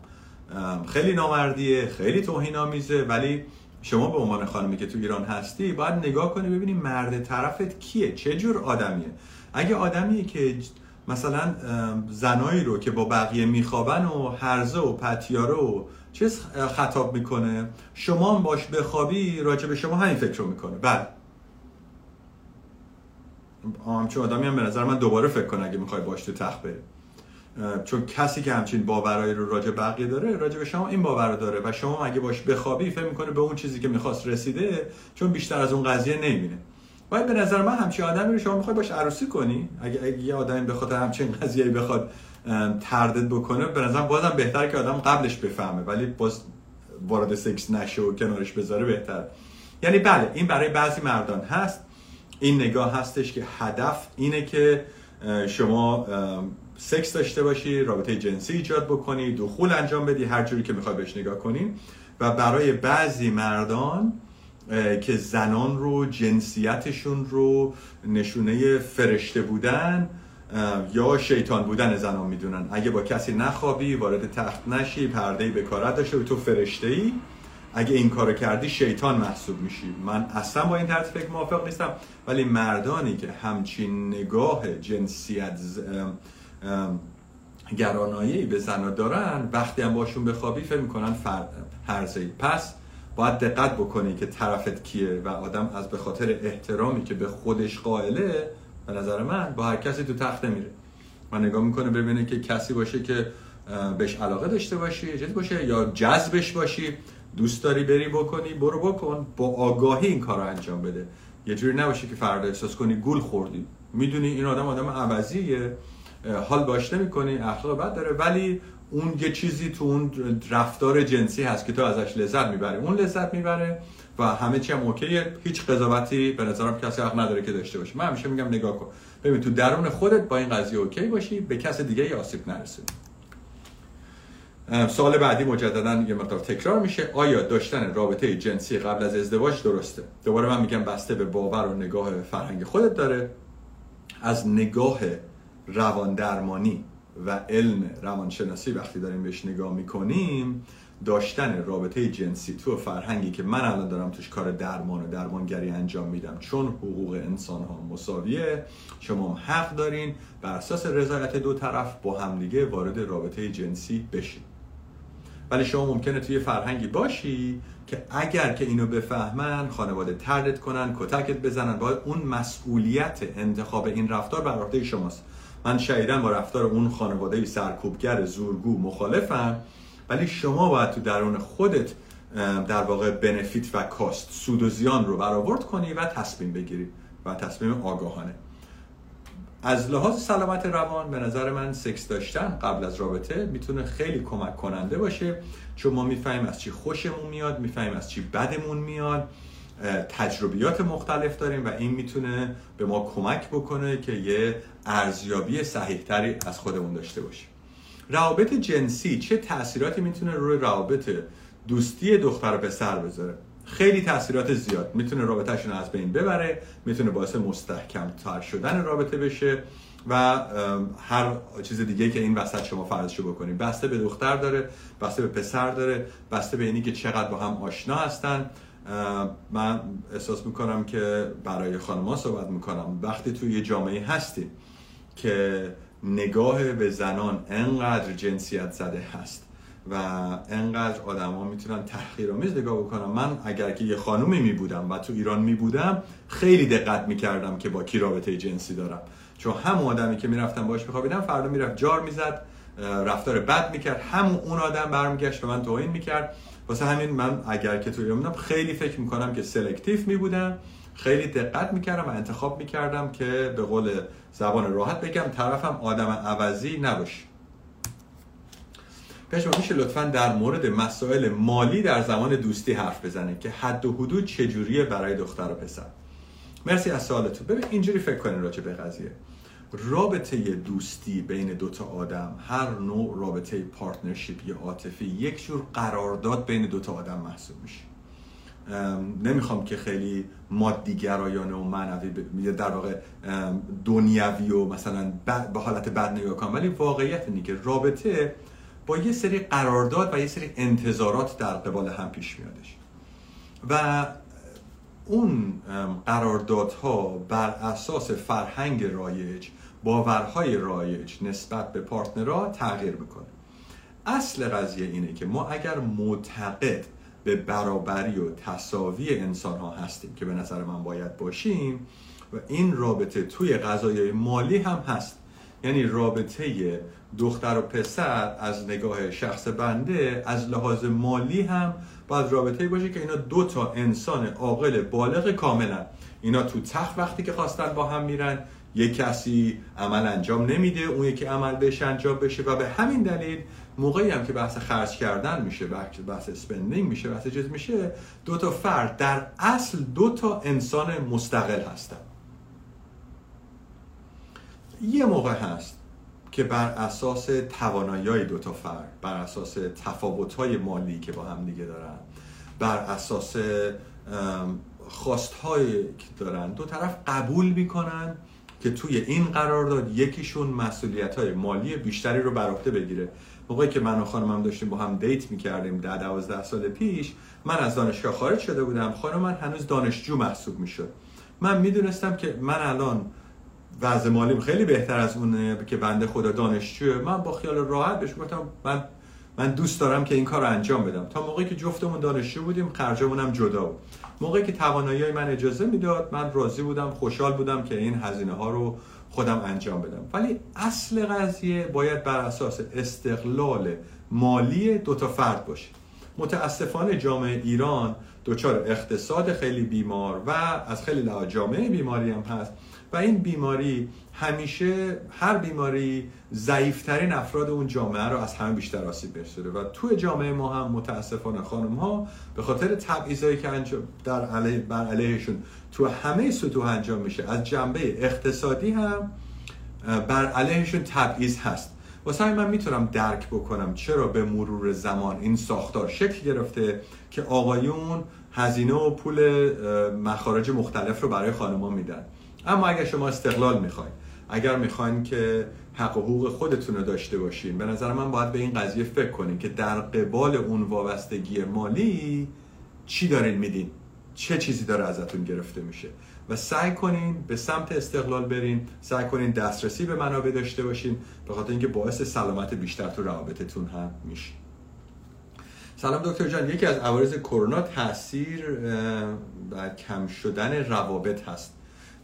خیلی نامردیه خیلی توهین آمیزه ولی شما به عنوان خانمی که تو ایران هستی باید نگاه کنی ببینی مرد طرفت کیه چه جور آدمیه. اگه آدمیه که مثلا زنایی رو که با بقیه میخوابن و هرزه و پتیاره و چیز خطاب می‌کنه شما هم باش بخوابی راجع به شما همین فکر رو می‌کنه. بله. همچون آدمی هم به نظر من دوباره فکر کنه اگه می‌خوای باش تو تخت بری. چون کسی که همچین باورایی رو راجع بقیه داره راجع به شما این باور داره و شما اگه باش بخوابی فکر می‌کنه به اون چیزی که می‌خواست رسیده چون بیشتر از اون قضیه نمی‌بینه. باید به نظر من همچین آدمی رو شما می‌خوای باش عروسی کنی اگه, اگه یه آدمی بخواد همچین قضیه بخواد تردید بکنه به نظر بازم بهتر که آدم قبلش بفهمه ولی باز وارد سکس نشه و کنارش بذاره بهتر. یعنی بله این برای بعضی مردان هست. این نگاه هستش که هدف اینه که شما سکس داشته باشی رابطه جنسی ایجاد بکنی دخول انجام بدی هر جوری که می‌خوای بهش نگاه کنی. و برای بعضی مردان که زنان رو جنسیتشون رو نشونه فرشته بودن یا شیطان بودن زنان می‌دونن. اگه با کسی نخوابی وارد تخت نشی پرده به کارت داشته تو فرشته ای اگه این کارو کردی شیطان محسوب میشی. من اصلا با این طرز فکر موافق نیستم. ولی مردانی که همچین نگاه جنسیت گرانایی به زنا دارن. وقتی هم باشون بخوابی فکر می‌کنن هرزه پس باید دقت بکنی که طرفت کیه و آدم از به خاطر احترامی که به خودش قائله به نظر من با هر کسی تو تخت میره من نگاه می‌کنه ببینه که کسی باشه که بهش علاقه داشته باشی جدی باشه یا جذبش باشی. دوست داری بری بکنی برو بکن. با آگاهی این کار انجام بده. یه جوری نباشه که فردا احساس کنی گول خوردی. می‌دونی این آدم آدم عوضیه. حال باش کنی اخلاق بد داره. ولی اون یه چیزی تو اون رفتار جنسی هست که تو ازش لذت می‌بره اون لذت می‌بره و همه چی هم اوکیه. هیچ قضاوتی به نظرم کسی حق نداره که داشته باشه. من همیشه میگم نگاه کن. ببین تو درون خودت با این قضیه اوکی باشی به کس دیگه آسیب نرسونی سوال بعدی مجددا یه مقدار تکرار میشه. آیا داشتن رابطه جنسی قبل از ازدواج درسته؟ دوباره من میگم بسته به باور و نگاه فرهنگ خودت داره. از نگاه روان درمانی و علم روانشناسی وقتی داریم بهش نگاه می‌کنیم داشتن رابطه جنسی تو فرهنگی که من الان دارم توش کار درمان و درمانگری انجام میدم چون حقوق انسان ها مساویه شما حق دارین بر اساس رضایت دو طرف با همدیگه وارد رابطه جنسی بشین. ولی شما ممکنه توی فرهنگی باشی که اگر که اینو بفهمن خانواده تردت کنن کتکت بزنن باید اون مسئولیت انتخاب این رفتار بر عهده شماست. من شهیدن با رفتار اون خانواده سرکوبگر زورگو مخالفم ولی شما باید تو درون خودت در واقع بنفیت و کاست سود و زیان رو برآورد کنی و تصمیم بگیری و تصمیم آگاهانه. از لحاظ سلامت روان به نظر من سکس داشتن قبل از رابطه می‌تونه خیلی کمک کننده باشه چون ما می‌فهمیم از چی خوشمون میاد می‌فهمیم از چی بدمون میاد. تجربیات مختلف داریم و این می‌تونه به ما کمک بکنه که یه ارزیابی صحیحتری از خودمون داشته باشیم. روابط جنسی چه تاثیراتی می‌تونه روی روابط دوستی دختر و پسر بذاره؟ خیلی تاثیرات زیاد. می‌تونه رابطهشون از بین ببره می‌تونه باعث مستحکم تر شدن رابطه بشه و هر چیز دیگه که این وسط شما فرضشو بکنید بسته به دختر داره بسته به پسر داره بسته به اینی که چقدر با هم آشنا هستن. من احساس می‌کنم که برای خانما صحبت می‌کنم. وقتی توی یه جامعه هستی که نگاه به زنان انقدر جنسیت زده هست و انقدر ها می‌تونن تحقیرآمیز نگاه بکنم من اگر که یه خانومی می بودم و تو ایران می بودم خیلی دقت می‌کردم که با کی رابطه جنسی دارم. چون هم آدمی که می‌رفتم باش بخوابیدم فردا می‌رفت جار می‌زد رفتار بد می‌کرد همون اون آدم برمیگشت به من توهین می‌کرد. واسه همین من اگر که تو ایران خیلی فکر می‌کنم که selective می بودم خیلی دقت می‌کردم و انتخاب می‌کردم که به قول زبان راحت بگم طرفم آدم عوضی نباشه پشما میشه لطفا در مورد مسائل مالی در زمان دوستی حرف بزنه که حد و حدود چجوریه برای دختر و پسر. مرسی از سوالتون. ببین اینجوری فکر کنین راجع به قضیه. رابطه دوستی بین دوتا آدم هر نوع رابطه partnership یا عاطفی یک جور قرارداد بین دوتا آدم محسوب میشه. نمی‌خوام که خیلی مادیگرایانه و معنوی ب... در واقع دنیوی و مثلا به حالت بد نگاه کنم. ولی واقعیت اینه که رابطه با یه سری قرارداد و یه سری انتظارات در قبال هم پیش میادش. و اون قراردادها بر اساس فرهنگ رایج باورهای رایج نسبت به پارتنرها تغییر می‌کنه. اصل قضیه اینه که ما اگر معتقد به برابری و تصاوی انسان ها هستیم که به نظر من باید باشیم و این رابطه توی قضایای مالی هم هست. یعنی رابطه دختر و پسر از نگاه شخص بنده از لحاظ مالی هم باید رابطه باشه که اینا دو تا انسان عاقل بالغ کاملا اینا تو تخت وقتی که خواستن با هم میرن یک کسی عمل انجام نمیده اون یکی عمل بهش انجام بشه و به همین دلیل موقعی هم که بحث خرج کردن میشه بحث spending میشه بحث چیز میشه دو تا فرد در اصل دو تا انسان مستقل هستن. یه موقع هست که بر اساس توانایی دو تا فرد بر اساس تفاوت های مالی که با هم دیگه دارن بر اساس خواست که دارن دو طرف قبول می‌کنن که توی این قرارداد یکیشون مسئولیت های مالی بیشتری رو بر عهده بگیره. موقعی که من و خانمم داشتیم با هم دیت می‌کردیم ده دوازده سال پیش من از دانشگاه خارج شده بودم. خانم من هنوز دانشجو محسوب می‌شد. من می‌دونستم که من الان وضع مالیم خیلی بهتر از اونه که بنده خدا دانشجوه. من با خیال راحت بهش گفتم من من دوست دارم که این کار رو انجام بدم. تا موقعی که جفتمون دانشجو بودیم خرجمون هم جدا بود. موقعی که توانایی من اجازه می‌داد من راضی بودم خوشحال بودم که این هزینه ها رو خودم انجام بدم. ولی اصل قضیه باید بر اساس استقلال مالی دو تا فرد باشه. متاسفانه جامعه ایران دچار اقتصاد خیلی بیمار و از خیلی لحاظ جامعه بیماری هم هست. و این بیماری همیشه هر بیماری ضعیفترین افراد اون جامعه رو از همه بیشتر آسیب برسونه و توی جامعه ما هم متاسفانه خانم ها به خاطر تبعیضایی که در علیه بر علیهشون تو همه سطوح انجام میشه از جنبه اقتصادی هم بر علیهشون تبعیض هست. واسه من می‌تونم درک بکنم چرا به مرور زمان این ساختار شکل گرفته که آقایون هزینه و پول مخارج مختلف رو برای خانما میدن. اما اگر شما استقلال می‌خواین اگر می‌خواین که حق و حقوق خودتون رو داشته باشین به نظر من باید به این قضیه فکر کنین که در قبال اون وابستگی مالی چی دارین میدین؟ چه چیزی داره ازتون گرفته میشه؟ و سعی کنین به سمت استقلال برین سعی کنین دسترسی به منابع داشته باشین به خاطر اینکه باعث سلامت بیشتر تو روابطتون هم میشه سلام دکتر جان یکی از عوارض کرونا تاثیر در کم شدن روابط هست.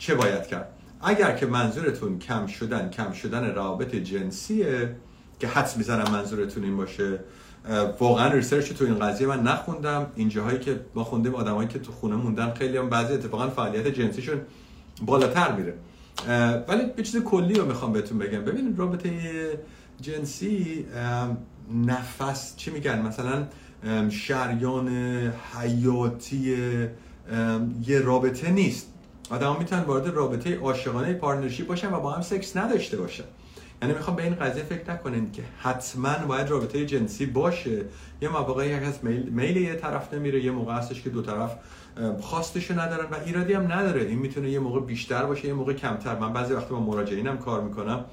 چه باید کرد؟ اگر که منظورتون کم شدن کم شدن روابط جنسیه که حدس می‌زنم منظورتون این باشه واقعا research تو این قضیه من نخوندم. این جاهایی که ما خوندیم آدمایی که تو خونه موندن خیلی هم بعضی اتفاقا فعالیت جنسیشون بالاتر میره. ولی یه چیز کلی رو می‌خوام بهتون بگم. ببینید رابطه جنسی نفس چی میگن؟ مثلا شریان حیاتی یه رابطه نیست. آدم می‌تونن وارد رابطه عاشقانه partnership باشن و با هم سکس نداشته باشن. یعنی می‌خوام به این قضیه فکر نکنین که حتما باید رابطه جنسی باشه. یه مواقعی یک از میل, میل یه طرف نمیره یه موقع هستش که دو طرف خواستشو ندارن و ایرادی هم نداره. این می‌تونه یه موقع بیشتر باشه یه موقع کمتر. من بعضی وقتی با مراجعینم کار می‌کنم.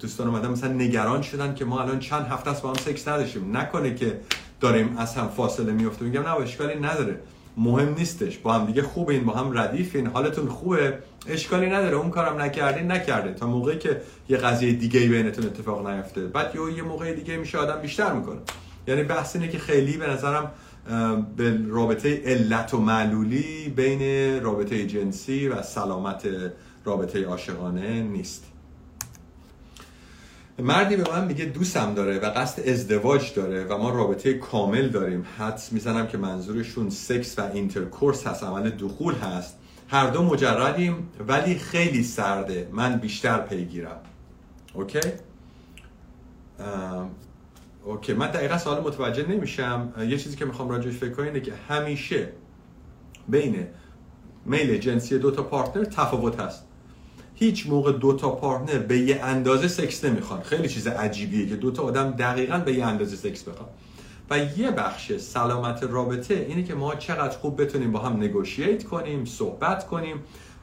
دوستان اومدن مثلا نگران شدن که ما الان چند هفته است با هم سکس نداشتیم. نکنه که داریم از هم فاصله میفته میگم نه اشکالی نداره. مهم نیستش. با هم دیگه خوبین با هم ردیفین. حالتون خوبه؟ اشکالی نداره. اون کارم نکردین نکرده. تا موقعی که یه قضیه دیگه بینتون اتفاق نیفته. بعد یه موقع دیگه میشه آدم بیشتر می‌کنه. یعنی بحث اینه که خیلی به نظرم یه رابطه علت و معلولی بین رابطه جنسی و سلامت رابطه عاشقانه نیست. مردی به من میگه دوستم داره و قصد ازدواج داره و ما رابطه کامل داریم. حدس می‌زنم که منظورشون سکس و intercourse هست عمل دخول هست. هر دو مجردیم ولی خیلی سرده. من بیشتر پیگیرم OK؟ OK. من دقیقا سوال متوجه نمیشم. یه چیزی که می‌خوام راجعش فکر کنم اینه که همیشه بین میل جنسی دو تا partner تفاوت هست. هیچ موقع دو تا partner به یه اندازه سکس نمی‌خوان. خیلی چیز عجیبیه که دو تا آدم دقیقا به یه اندازه سکس بخوان. و یه بخش سلامت رابطه اینه که ما چقدر خوب بتونیم با هم negotiate کنیم صحبت کنیم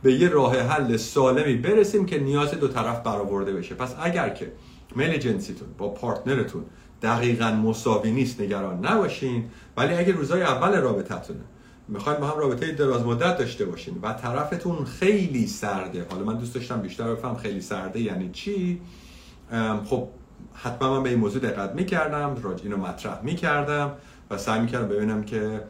به یه راه حل سالمی برسیم که نیاز دو طرف برآورده بشه. پس اگر که میل جنسیتون با پارتنرتون دقیقا مساوی نیست نگران نباشین ولی اگه روزای اول رابطتونه می‌خواین با هم رابطه دراز مدت داشته باشین و طرفتون خیلی سرده. حالا من دوست داشتم بیشتر بفهم خیلی سرده یعنی چی. خب حتما من به این موضوع دقت می‌کردم راج اینو مطرح می‌کردم و سعی می‌کردم ببینم که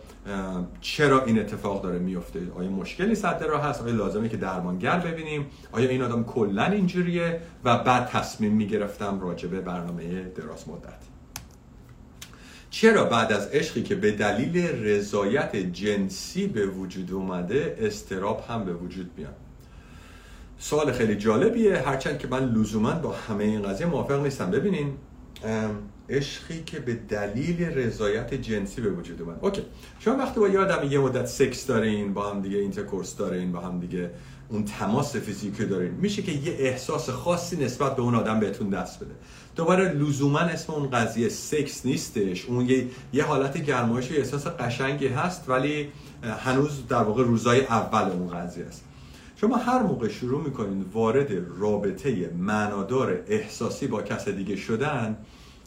چرا این اتفاق داره میفته آیا مشکلی صد راه هست آیا لازمه که درمانگر ببینیم؟ آیا این آدم کلا اینجوریه؟ و بعد تصمیم می‌گرفتم راجع به برنامه دراز مدت. چرا بعد از عشقی که به دلیل رضایت جنسی به وجود اومده استراب هم به وجود میاد؟ سوال خیلی جالبیه. هرچند که من لزوما با همه این قضیه موافق نیستم. ببینین عشقی که به دلیل رضایت جنسی به وجود اومد. OK. شما وقتی با یه آدم یه مدت سکس دارین با هم دیگه intercourse دارین با هم دیگه اون تماس فیزیکی دارین میشه که یه احساس خاصی نسبت به اون آدم بهتون دست بده. دوباره لزوما اسم اون قضیه سکس نیستش. اون یه, یه حالت گرمایش و احساس قشنگی هست ولی هنوز در واقع روزای اول اون قضیه است. شما هر موقع شروع می‌کنین وارد رابطه معنادار احساسی با کس دیگه شدن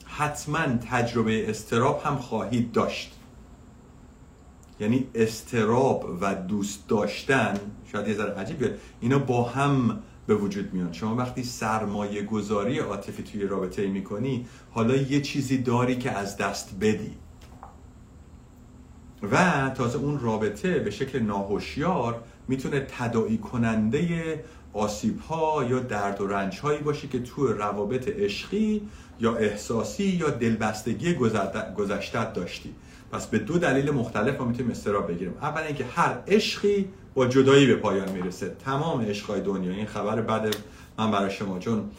حتما تجربه استراب هم خواهید داشت. یعنی استراب و دوست داشتن شاید یه ذره عجیب بیاد اینا با هم به وجود میان. شما وقتی سرمایه گذاری عاطفی توی رابطه می‌کنی حالا یه چیزی داری که از دست بدی. و تازه اون رابطه به شکل ناهوشیار می‌تونه تداعی کننده آسیب ها یا درد و رنج هایی باشه که تو روابط عشقی یا احساسی یا دلبستگی گذشته داشتی. پس به دو دلیل مختلف ما می‌تونیم استراب بگیریم. اول اینکه هر عشقی با جدایی به پایان می‌رسه. تمام عشقای دنیا این خبر بعد من برای شما چون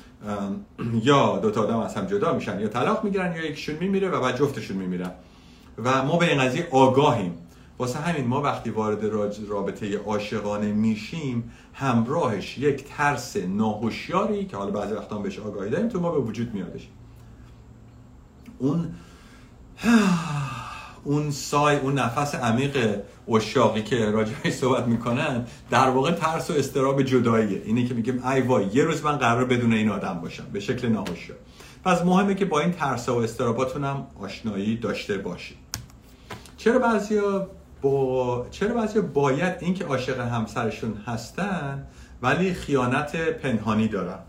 یا دو تا آدم از هم جدا میشن یا طلاق می‌گیرن یا یکیشون میمیره و بعد جفتشون میمیرن. و ما به این قضیه آگاهیم. واسه همین ما وقتی وارد رابطه عاشقانه میشیم همراهش یک ترس ناهوشیاری که حالا بعضی وقتا بهش آگاهی داریم تو ما به وجود میادش. اون *sighs* اون سای اون نفس عمیق اشاقی که راجعش صحبت می‌کنن در واقع ترس و استراب جداییه. اینه که میگیم ای وای یه روز من قرار بدون این آدم باشم به شکل ناهوشیار پس مهمه که با این ترس و استراباتون هم آشنایی داشته باشید. چرا بعضیا با چرا بعضی باید اینکه عاشق همسرشون هستن ولی خیانت پنهانی دارن؟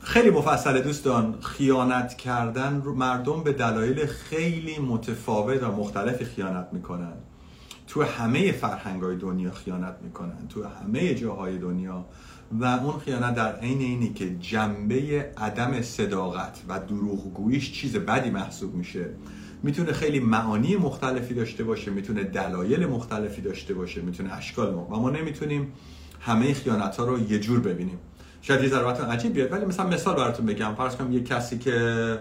خیلی مفصل دوستان خیانت کردن مردم به دلایل خیلی متفاوت و مختلفی خیانت می‌کنن. تو همه فرهنگ های دنیا خیانت می‌کنن تو همه جاهای دنیا. و اون خیانت در عین اینی که جنبه عدم صداقت و دروغگوییش چیز بدی محسوب میشه. می‌تونه خیلی معانی مختلفی داشته باشه می‌تونه دلایل مختلفی داشته باشه می‌تونه اشکال مختلف و ما نمی‌تونیم همه خیانت ها رو یه جور ببینیم. شاید یه ذره عجیب بیاد ولی مثلا مثال براتون بگم. فرض کنم یه کسی که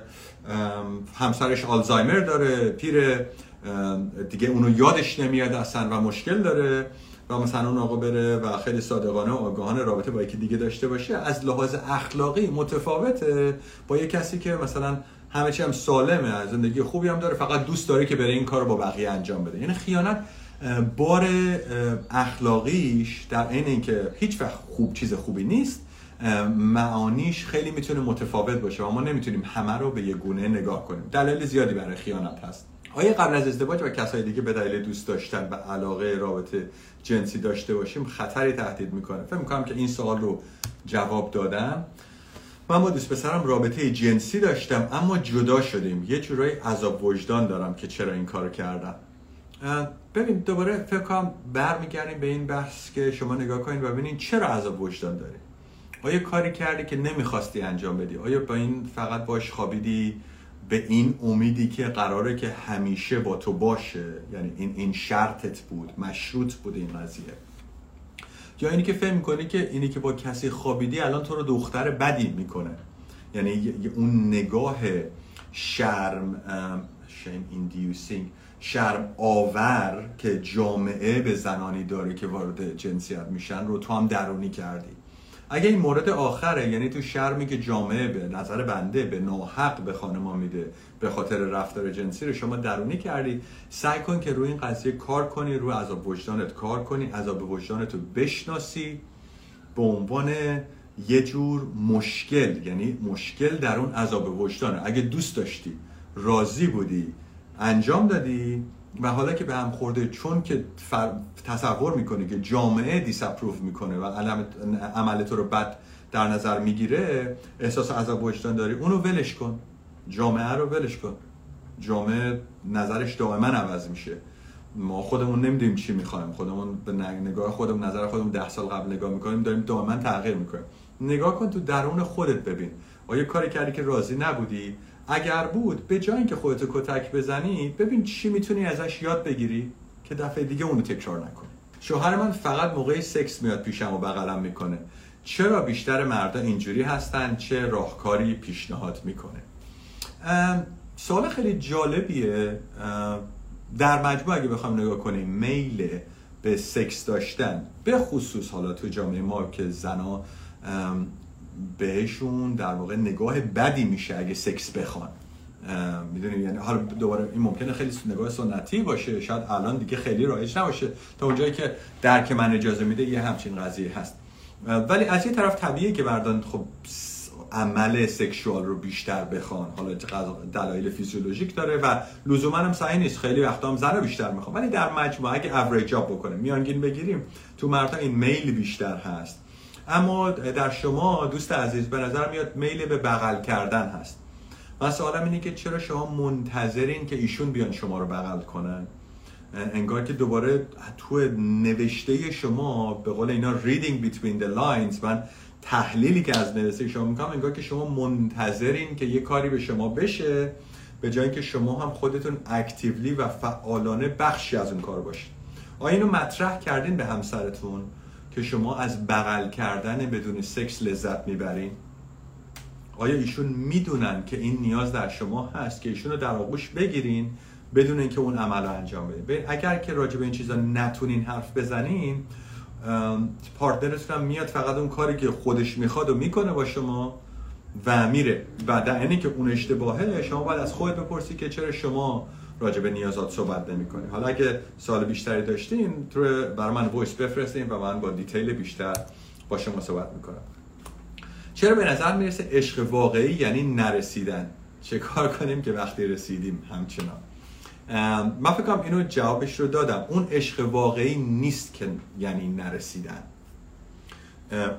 همسرش آلزایمر داره پیر دیگه اونو یادش نمیاد اصلا و مشکل داره و مثلا اون آقا بره و خیلی صادقانه و آگاهانه رابطه با یکی دیگه داشته باشه از لحاظ اخلاقی متفاوته. با یه کسی که مثلا همه چی هم سالمه زندگی خوبی هم داره فقط دوست داره که بره این کار رو با بقیه انجام بده. یعنی خیانت بار اخلاقیش در عین اینکه هیچ وقت خوب چیز خوبی نیست معانیش خیلی می‌تونه متفاوت باشه و ما نمی‌تونیم همه رو به یه گونه نگاه کنیم. دلیل زیادی برای خیانت هست. آیا قبل از ازدواج و کسای دیگه به دلیل دوست داشتن و علاقه رابطه جنسی داشته باشیم خطری تهدید می‌کنه؟ فکر می‌کنم که این سوال رو جواب دادم. من با دوست پسرم رابطه جنسی داشتم اما جدا شدیم. یه جورایی عذاب وجدان دارم که چرا این کار کردم. ببین دوباره فکر کنم برمیگردیم به این بحث که شما نگاه کنید و ببینید چرا عذاب وجدان داری. آیا کاری کردی که نمی‌خواستی انجام بدی؟ آیا با این فقط باش خوابیدی؟ به این امیدی که قراره که همیشه با تو باشه یعنی این این شرطت بود مشروط بود این قضیه. یا اینی که فهم می‌کنی که اینی که با کسی خوابیدی الان تو رو دختر بدی می‌کنه. یعنی اون نگاه شرم شیم ایندیوسینگ شرم آور که جامعه به زنانی داره که وارد جنسیت میشن رو تو هم درونی کردی. اگه این مورد آخره یعنی تو شرمی که جامعه به نظر بنده به ناحق به خانما میده به خاطر رفتار جنسی رو شما درونی کردی. سعی کن که روی این قضیه کار کنی روی عذاب وجدانت کار کنی عذاب وجدانت رو بشناسی به عنوان یه جور مشکل یعنی مشکل در اون عذاب وجدانه. اگه دوست داشتی راضی بودی انجام دادی. و حالا که به هم خورده چون که تصور می‌کنه که جامعه دیسپروف می‌کنه و عمل تو رو بد در نظر می‌گیره احساس عذاب وجدان داری اونو ولش کن. جامعه رو ولش کن. جامعه نظرش دائما عوض میشه. ما خودمون نمی‌دونیم چی می‌خوایم. خودمون به نگاه خودمون نظر خودمون ده سال قبل نگاه می‌کنیم داریم دائما تغییر می‌کنیم. نگاه کن تو درون خودت ببین. آیا کاری کردی که راضی نبودی؟ اگر بود به جای اینکه خودتو کتک بزنی ببین چی می‌تونی ازش یاد بگیری که دفعه دیگه اونو تکرار نکنی. شوهر من فقط موقع سکس میاد پیشم و بغلم می‌کنه. چرا بیشتر مردا اینجوری هستن؟ چه راهکاری پیشنهاد می‌کنه؟ سوال خیلی جالبیه. در مجموع اگه بخوام نگاه کنیم میل به سکس داشتن به خصوص حالا تو جامعه ما که زنا بهشون در واقع نگاه بدی میشه اگه سکس بخوان. می‌دونی؟ یعنی حالا دوباره این ممکنه خیلی نگاه سنتی باشه شاید الان دیگه خیلی رایج نباشه تا اونجایی که درک من اجازه میده یه همچین قضیه هست. ولی از یه طرف طبیعیه که مردان خب عمل sexual رو بیشتر بخوان. حالا دلایل فیزیولوژیک داره و لزوما هم صحیح نیست. خیلی وقتا هم زن بیشتر می‌خوان. ولی در مجموعه اگه average up بکنیم میانگین بگیریم تو مردا این میل بیشتر هست. اما در شما دوست عزیز به نظر میاد میل به بغل کردن هست. من سوالم اینه که چرا شما منتظرین که ایشون بیان شما رو بغل کنن؟ انگار که دوباره تو نوشته شما به قول اینا reading between the lines من تحلیلی که از نوشته شما می‌کنم انگار که شما منتظرین که یه کاری به شما بشه به جایی که شما هم خودتون اکتیولی و فعالانه بخشی از اون کار باشید آیا اینو مطرح کردین به همسرتون؟ که شما از بغل کردن بدون سکس لذت می‌برین آیا ایشون می‌دونن که این نیاز در شما هست که ایشون رو در آغوش بگیرین بدون اینکه اون عمل رو انجام بدین اگر که راجع به این چیزا نتونین حرف بزنین partner تون هم میاد فقط اون کاری که خودش می‌خواد و می‌کنه با شما و میره. و در اینی که اون اشتباهه شما باید از خودت بپرسی که چرا شما راجع به نیازات صحبت نمی کنیم حالا اگه سوال بیشتری داشتین تو برای من voice بفرستین و من با detail بیشتر با شما صحبت می‌کنم. چرا به نظر می‌رسه عشق واقعی یعنی نرسیدن؟ چه کار کنیم که وقتی رسیدیم همچنان؟ من فکر اینو جوابش رو دادم. اون عشق واقعی نیست که یعنی نرسیدن.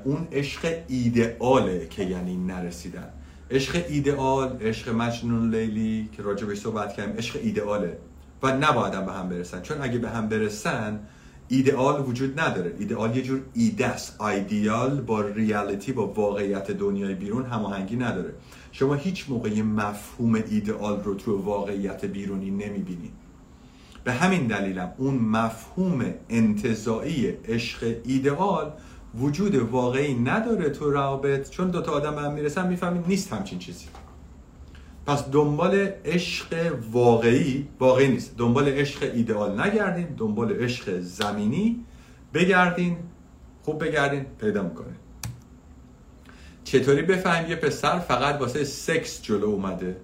اون عشق ایدئاله که یعنی نرسیدن. عشق ایدئال عشق مجنون لیلی که راجبش صحبت کردیم عشق ایدئاله. و نباید به هم برسن. چون اگه به هم برسن ایدئال وجود نداره. ایدئال یه جور ایده است. ایدئال با ریالیتی با واقعیت دنیای بیرون هماهنگی نداره. شما هیچ موقع مفهوم ایدئال رو تو واقعیت بیرونی نمی‌بینید به همین دلیلم اون مفهوم انتظایی عشق ایدئال وجود واقعی نداره تو روابط چون دوتا آدم به هم می‌رسن می‌فهمید نیست همچین چیزی. پس دنبال عشق واقعی واقعی نیست. دنبال عشق ایدئال نگردین دنبال عشق زمینی بگردین. خوب بگردین پیدا می‌کنه چطوری بفهمیم یه پسر فقط واسه سکس جلو اومده؟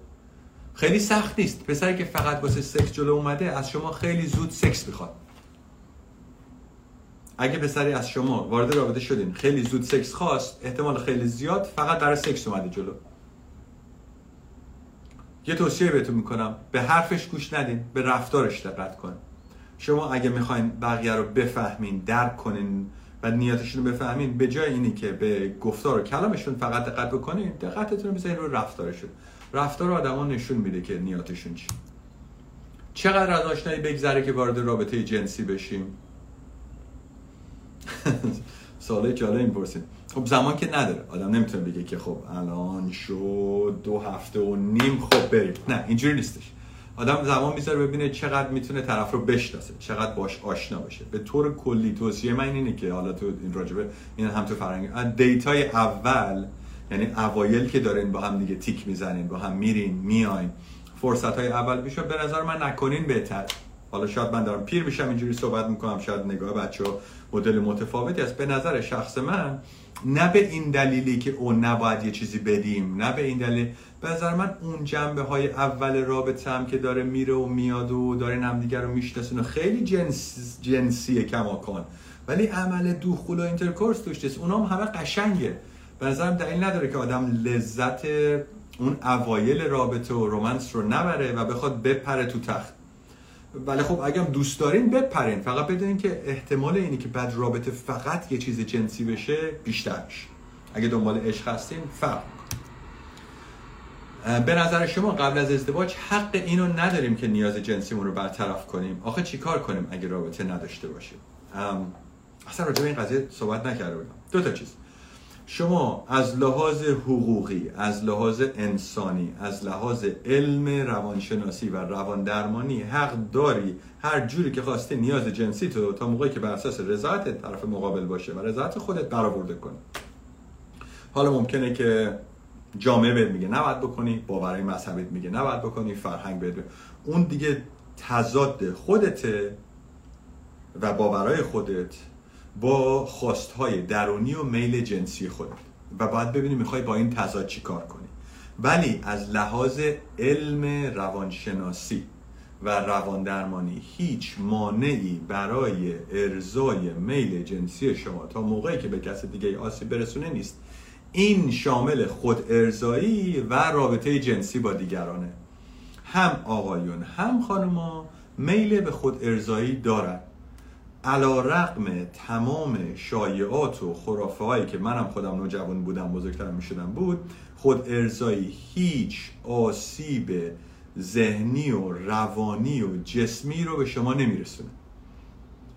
خیلی سخت نیست. پسری که فقط واسه سکس جلو اومده از شما خیلی زود سکس می‌خواد. اگه پسری از شما وارد رابطه شدین خیلی زود سکس خواست احتمال خیلی زیاد فقط برای سکس اومده جلو. یه توصیه بهتون می‌کنم به حرفش گوش ندین به رفتارش دقت کن. شما اگه می‌خواین بقیه رو بفهمین درک کنین و نیاتشون رو بفهمین به جای اینی که به گفتار و کلامشون فقط دقت بکنین دقتتون رو بذارین رو رفتارشون. رفتار آدما نشون میده که نیاتشون چی. چقدر از آشنایی بگذره که وارد رابطه جنسی بشیم؟ ساله جالب پرسید خب زمان که نداره. آدم نمی‌تونه بگه که خب الان شد دو هفته و نیم خب بریم. نه اینجوری نیستش. آدم زمان می‌ذاره ببینه چقدر می‌تونه طرف رو بشناسه چقدر باش آشنا بشه به طور کلی توصیه من اینه که حالا تو این راجبه این هم تو فرنگ دیتای اول یعنی اوایل که دارین با هم دیگه تیک می‌زنین با هم میرین میاین فرصت های اول میشه به نظر من نکنین بهتر. حالا شاید من دارم پیر میشم اینجوری صحبت می‌کنم شاید نگاه بچه ها مدل متفاوتی است. به نظر شخص من نه به این دلیلی که او نباید یه چیزی بدیم نه به این دلیل به نظر من اون جنبه های اول رابطه هم که داره میره و میاد و داره همدیگر رو میشناسونه خیلی جنس جنسیه کماکان. ولی عمل دخول و intercourse توش نیست. اونام همه قشنگه. به نظرم دلیل نداره که آدم لذت اون اوایل رابطه و romance رو نبره و بخواد بپره تو تخت. ولی خب اگه دوست دارین بپرین. فقط بدونین که احتمال اینی که بعد رابطه فقط یه چیز جنسی بشه بیشتر میشه. اگه دنبال عشق هستین فرق به نظر شما قبل از ازدواج حق اینو نداریم که نیاز جنسیمون رو برطرف کنیم؟ آخه چیکار کنیم اگه رابطه نداشته باشیم؟ اصلا راجع این قضیه صحبت نکرده بودم. دو تا چیز. شما از لحاظ حقوقی از لحاظ انسانی از لحاظ علم روانشناسی و روان درمانی حق داری هر جوری که خواسته نیاز جنسی تو تا موقعی که بر اساس رضایت طرف مقابل باشه و رضایت خودت برآورده کنی. حالا ممکنه که جامعه بهت میگه نباید بکنی باورهای مذهبیت میگه نباید بکنی فرهنگ بهت اون دیگه تضاد خودته و باورهای خودت با خواستهای درونی و میل جنسی خودت و باید ببینی می‌خوای با این تضاد چی کار کنی. ولی از لحاظ علم روانشناسی و رواندرمانی هیچ مانعی برای ارزای میل جنسی شما تا موقعی که به کس دیگه آسیب برسونه نیست. این شامل خود ارزایی و رابطه جنسی با دیگرانه. هم آقایون هم خانما میل به خود ارزایی دارن. علا رقم تمام شایعات و خرافه هایی که منم خودم نوجوان بودم بزرگتر می شدم بود خود ارزایی هیچ آسیب ذهنی و روانی و جسمی رو به شما نمیرسونه.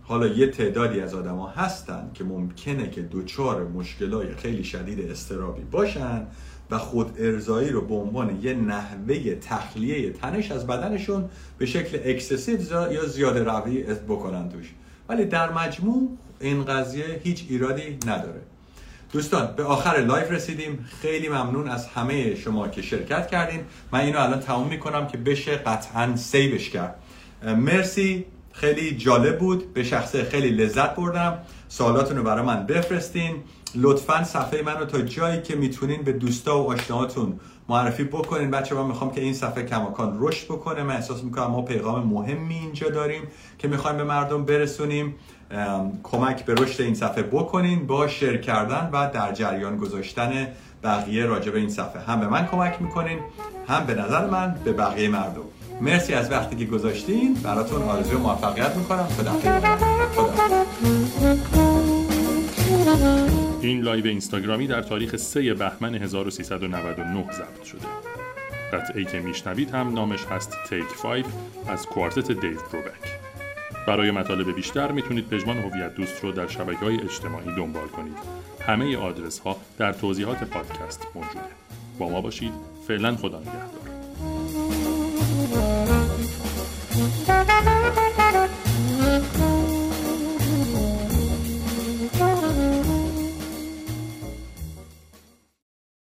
حالا یه تعدادی از آدما هستن که ممکنه که دوچار مشکلای خیلی شدید استرابی باشن و خودارضایی رو به عنوان یه نحوه تخلیه تنش از بدنشون به شکل اکسسیو یا زیاده روی بکنن توش. ولی در مجموع این قضیه هیچ ایرادی نداره. دوستان به آخر live رسیدیم. خیلی ممنون از همه شما که شرکت کردین. من اینو الان تموم می‌کنم که بشه قطعا save ش کرد. مرسی خیلی جالب بود. به شخصه خیلی لذت بردم. سوالاتون رو برای من بفرستین. لطفا صفحه من رو تا جایی که می‌تونین به دوستا و آشناهاتون معرفی بکنین. بچه من می‌خوام که این صفحه کماکان رشد بکنه. من احساس می‌کنم ما پیغام مهمی اینجا داریم که می‌خوایم به مردم برسونیم. کمک به رشد این صفحه بکنین با شیر کردن و در جریان گذاشتن بقیه راجع به این صفحه. هم به من کمک می‌کنین هم به نظر من به بقیه مردم. مرسی از وقتی که گذاشتین. براتون آرزوی موفقیت می‌کنم. خدا این live اینستاگرامی در تاریخ 3 بهمن 1399 ضبط شده. قطعه‌ای که میشنوید هم نامش هست Take 5 از کوارتت دیو بروبک. برای مطالب بیشتر می‌تونید پژمان هویت دوست رو در شبکه های اجتماعی دنبال کنید. همه آدرس ها در توضیحات پادکست موجوده. با ما باشید. فعلا خدا نگهدار.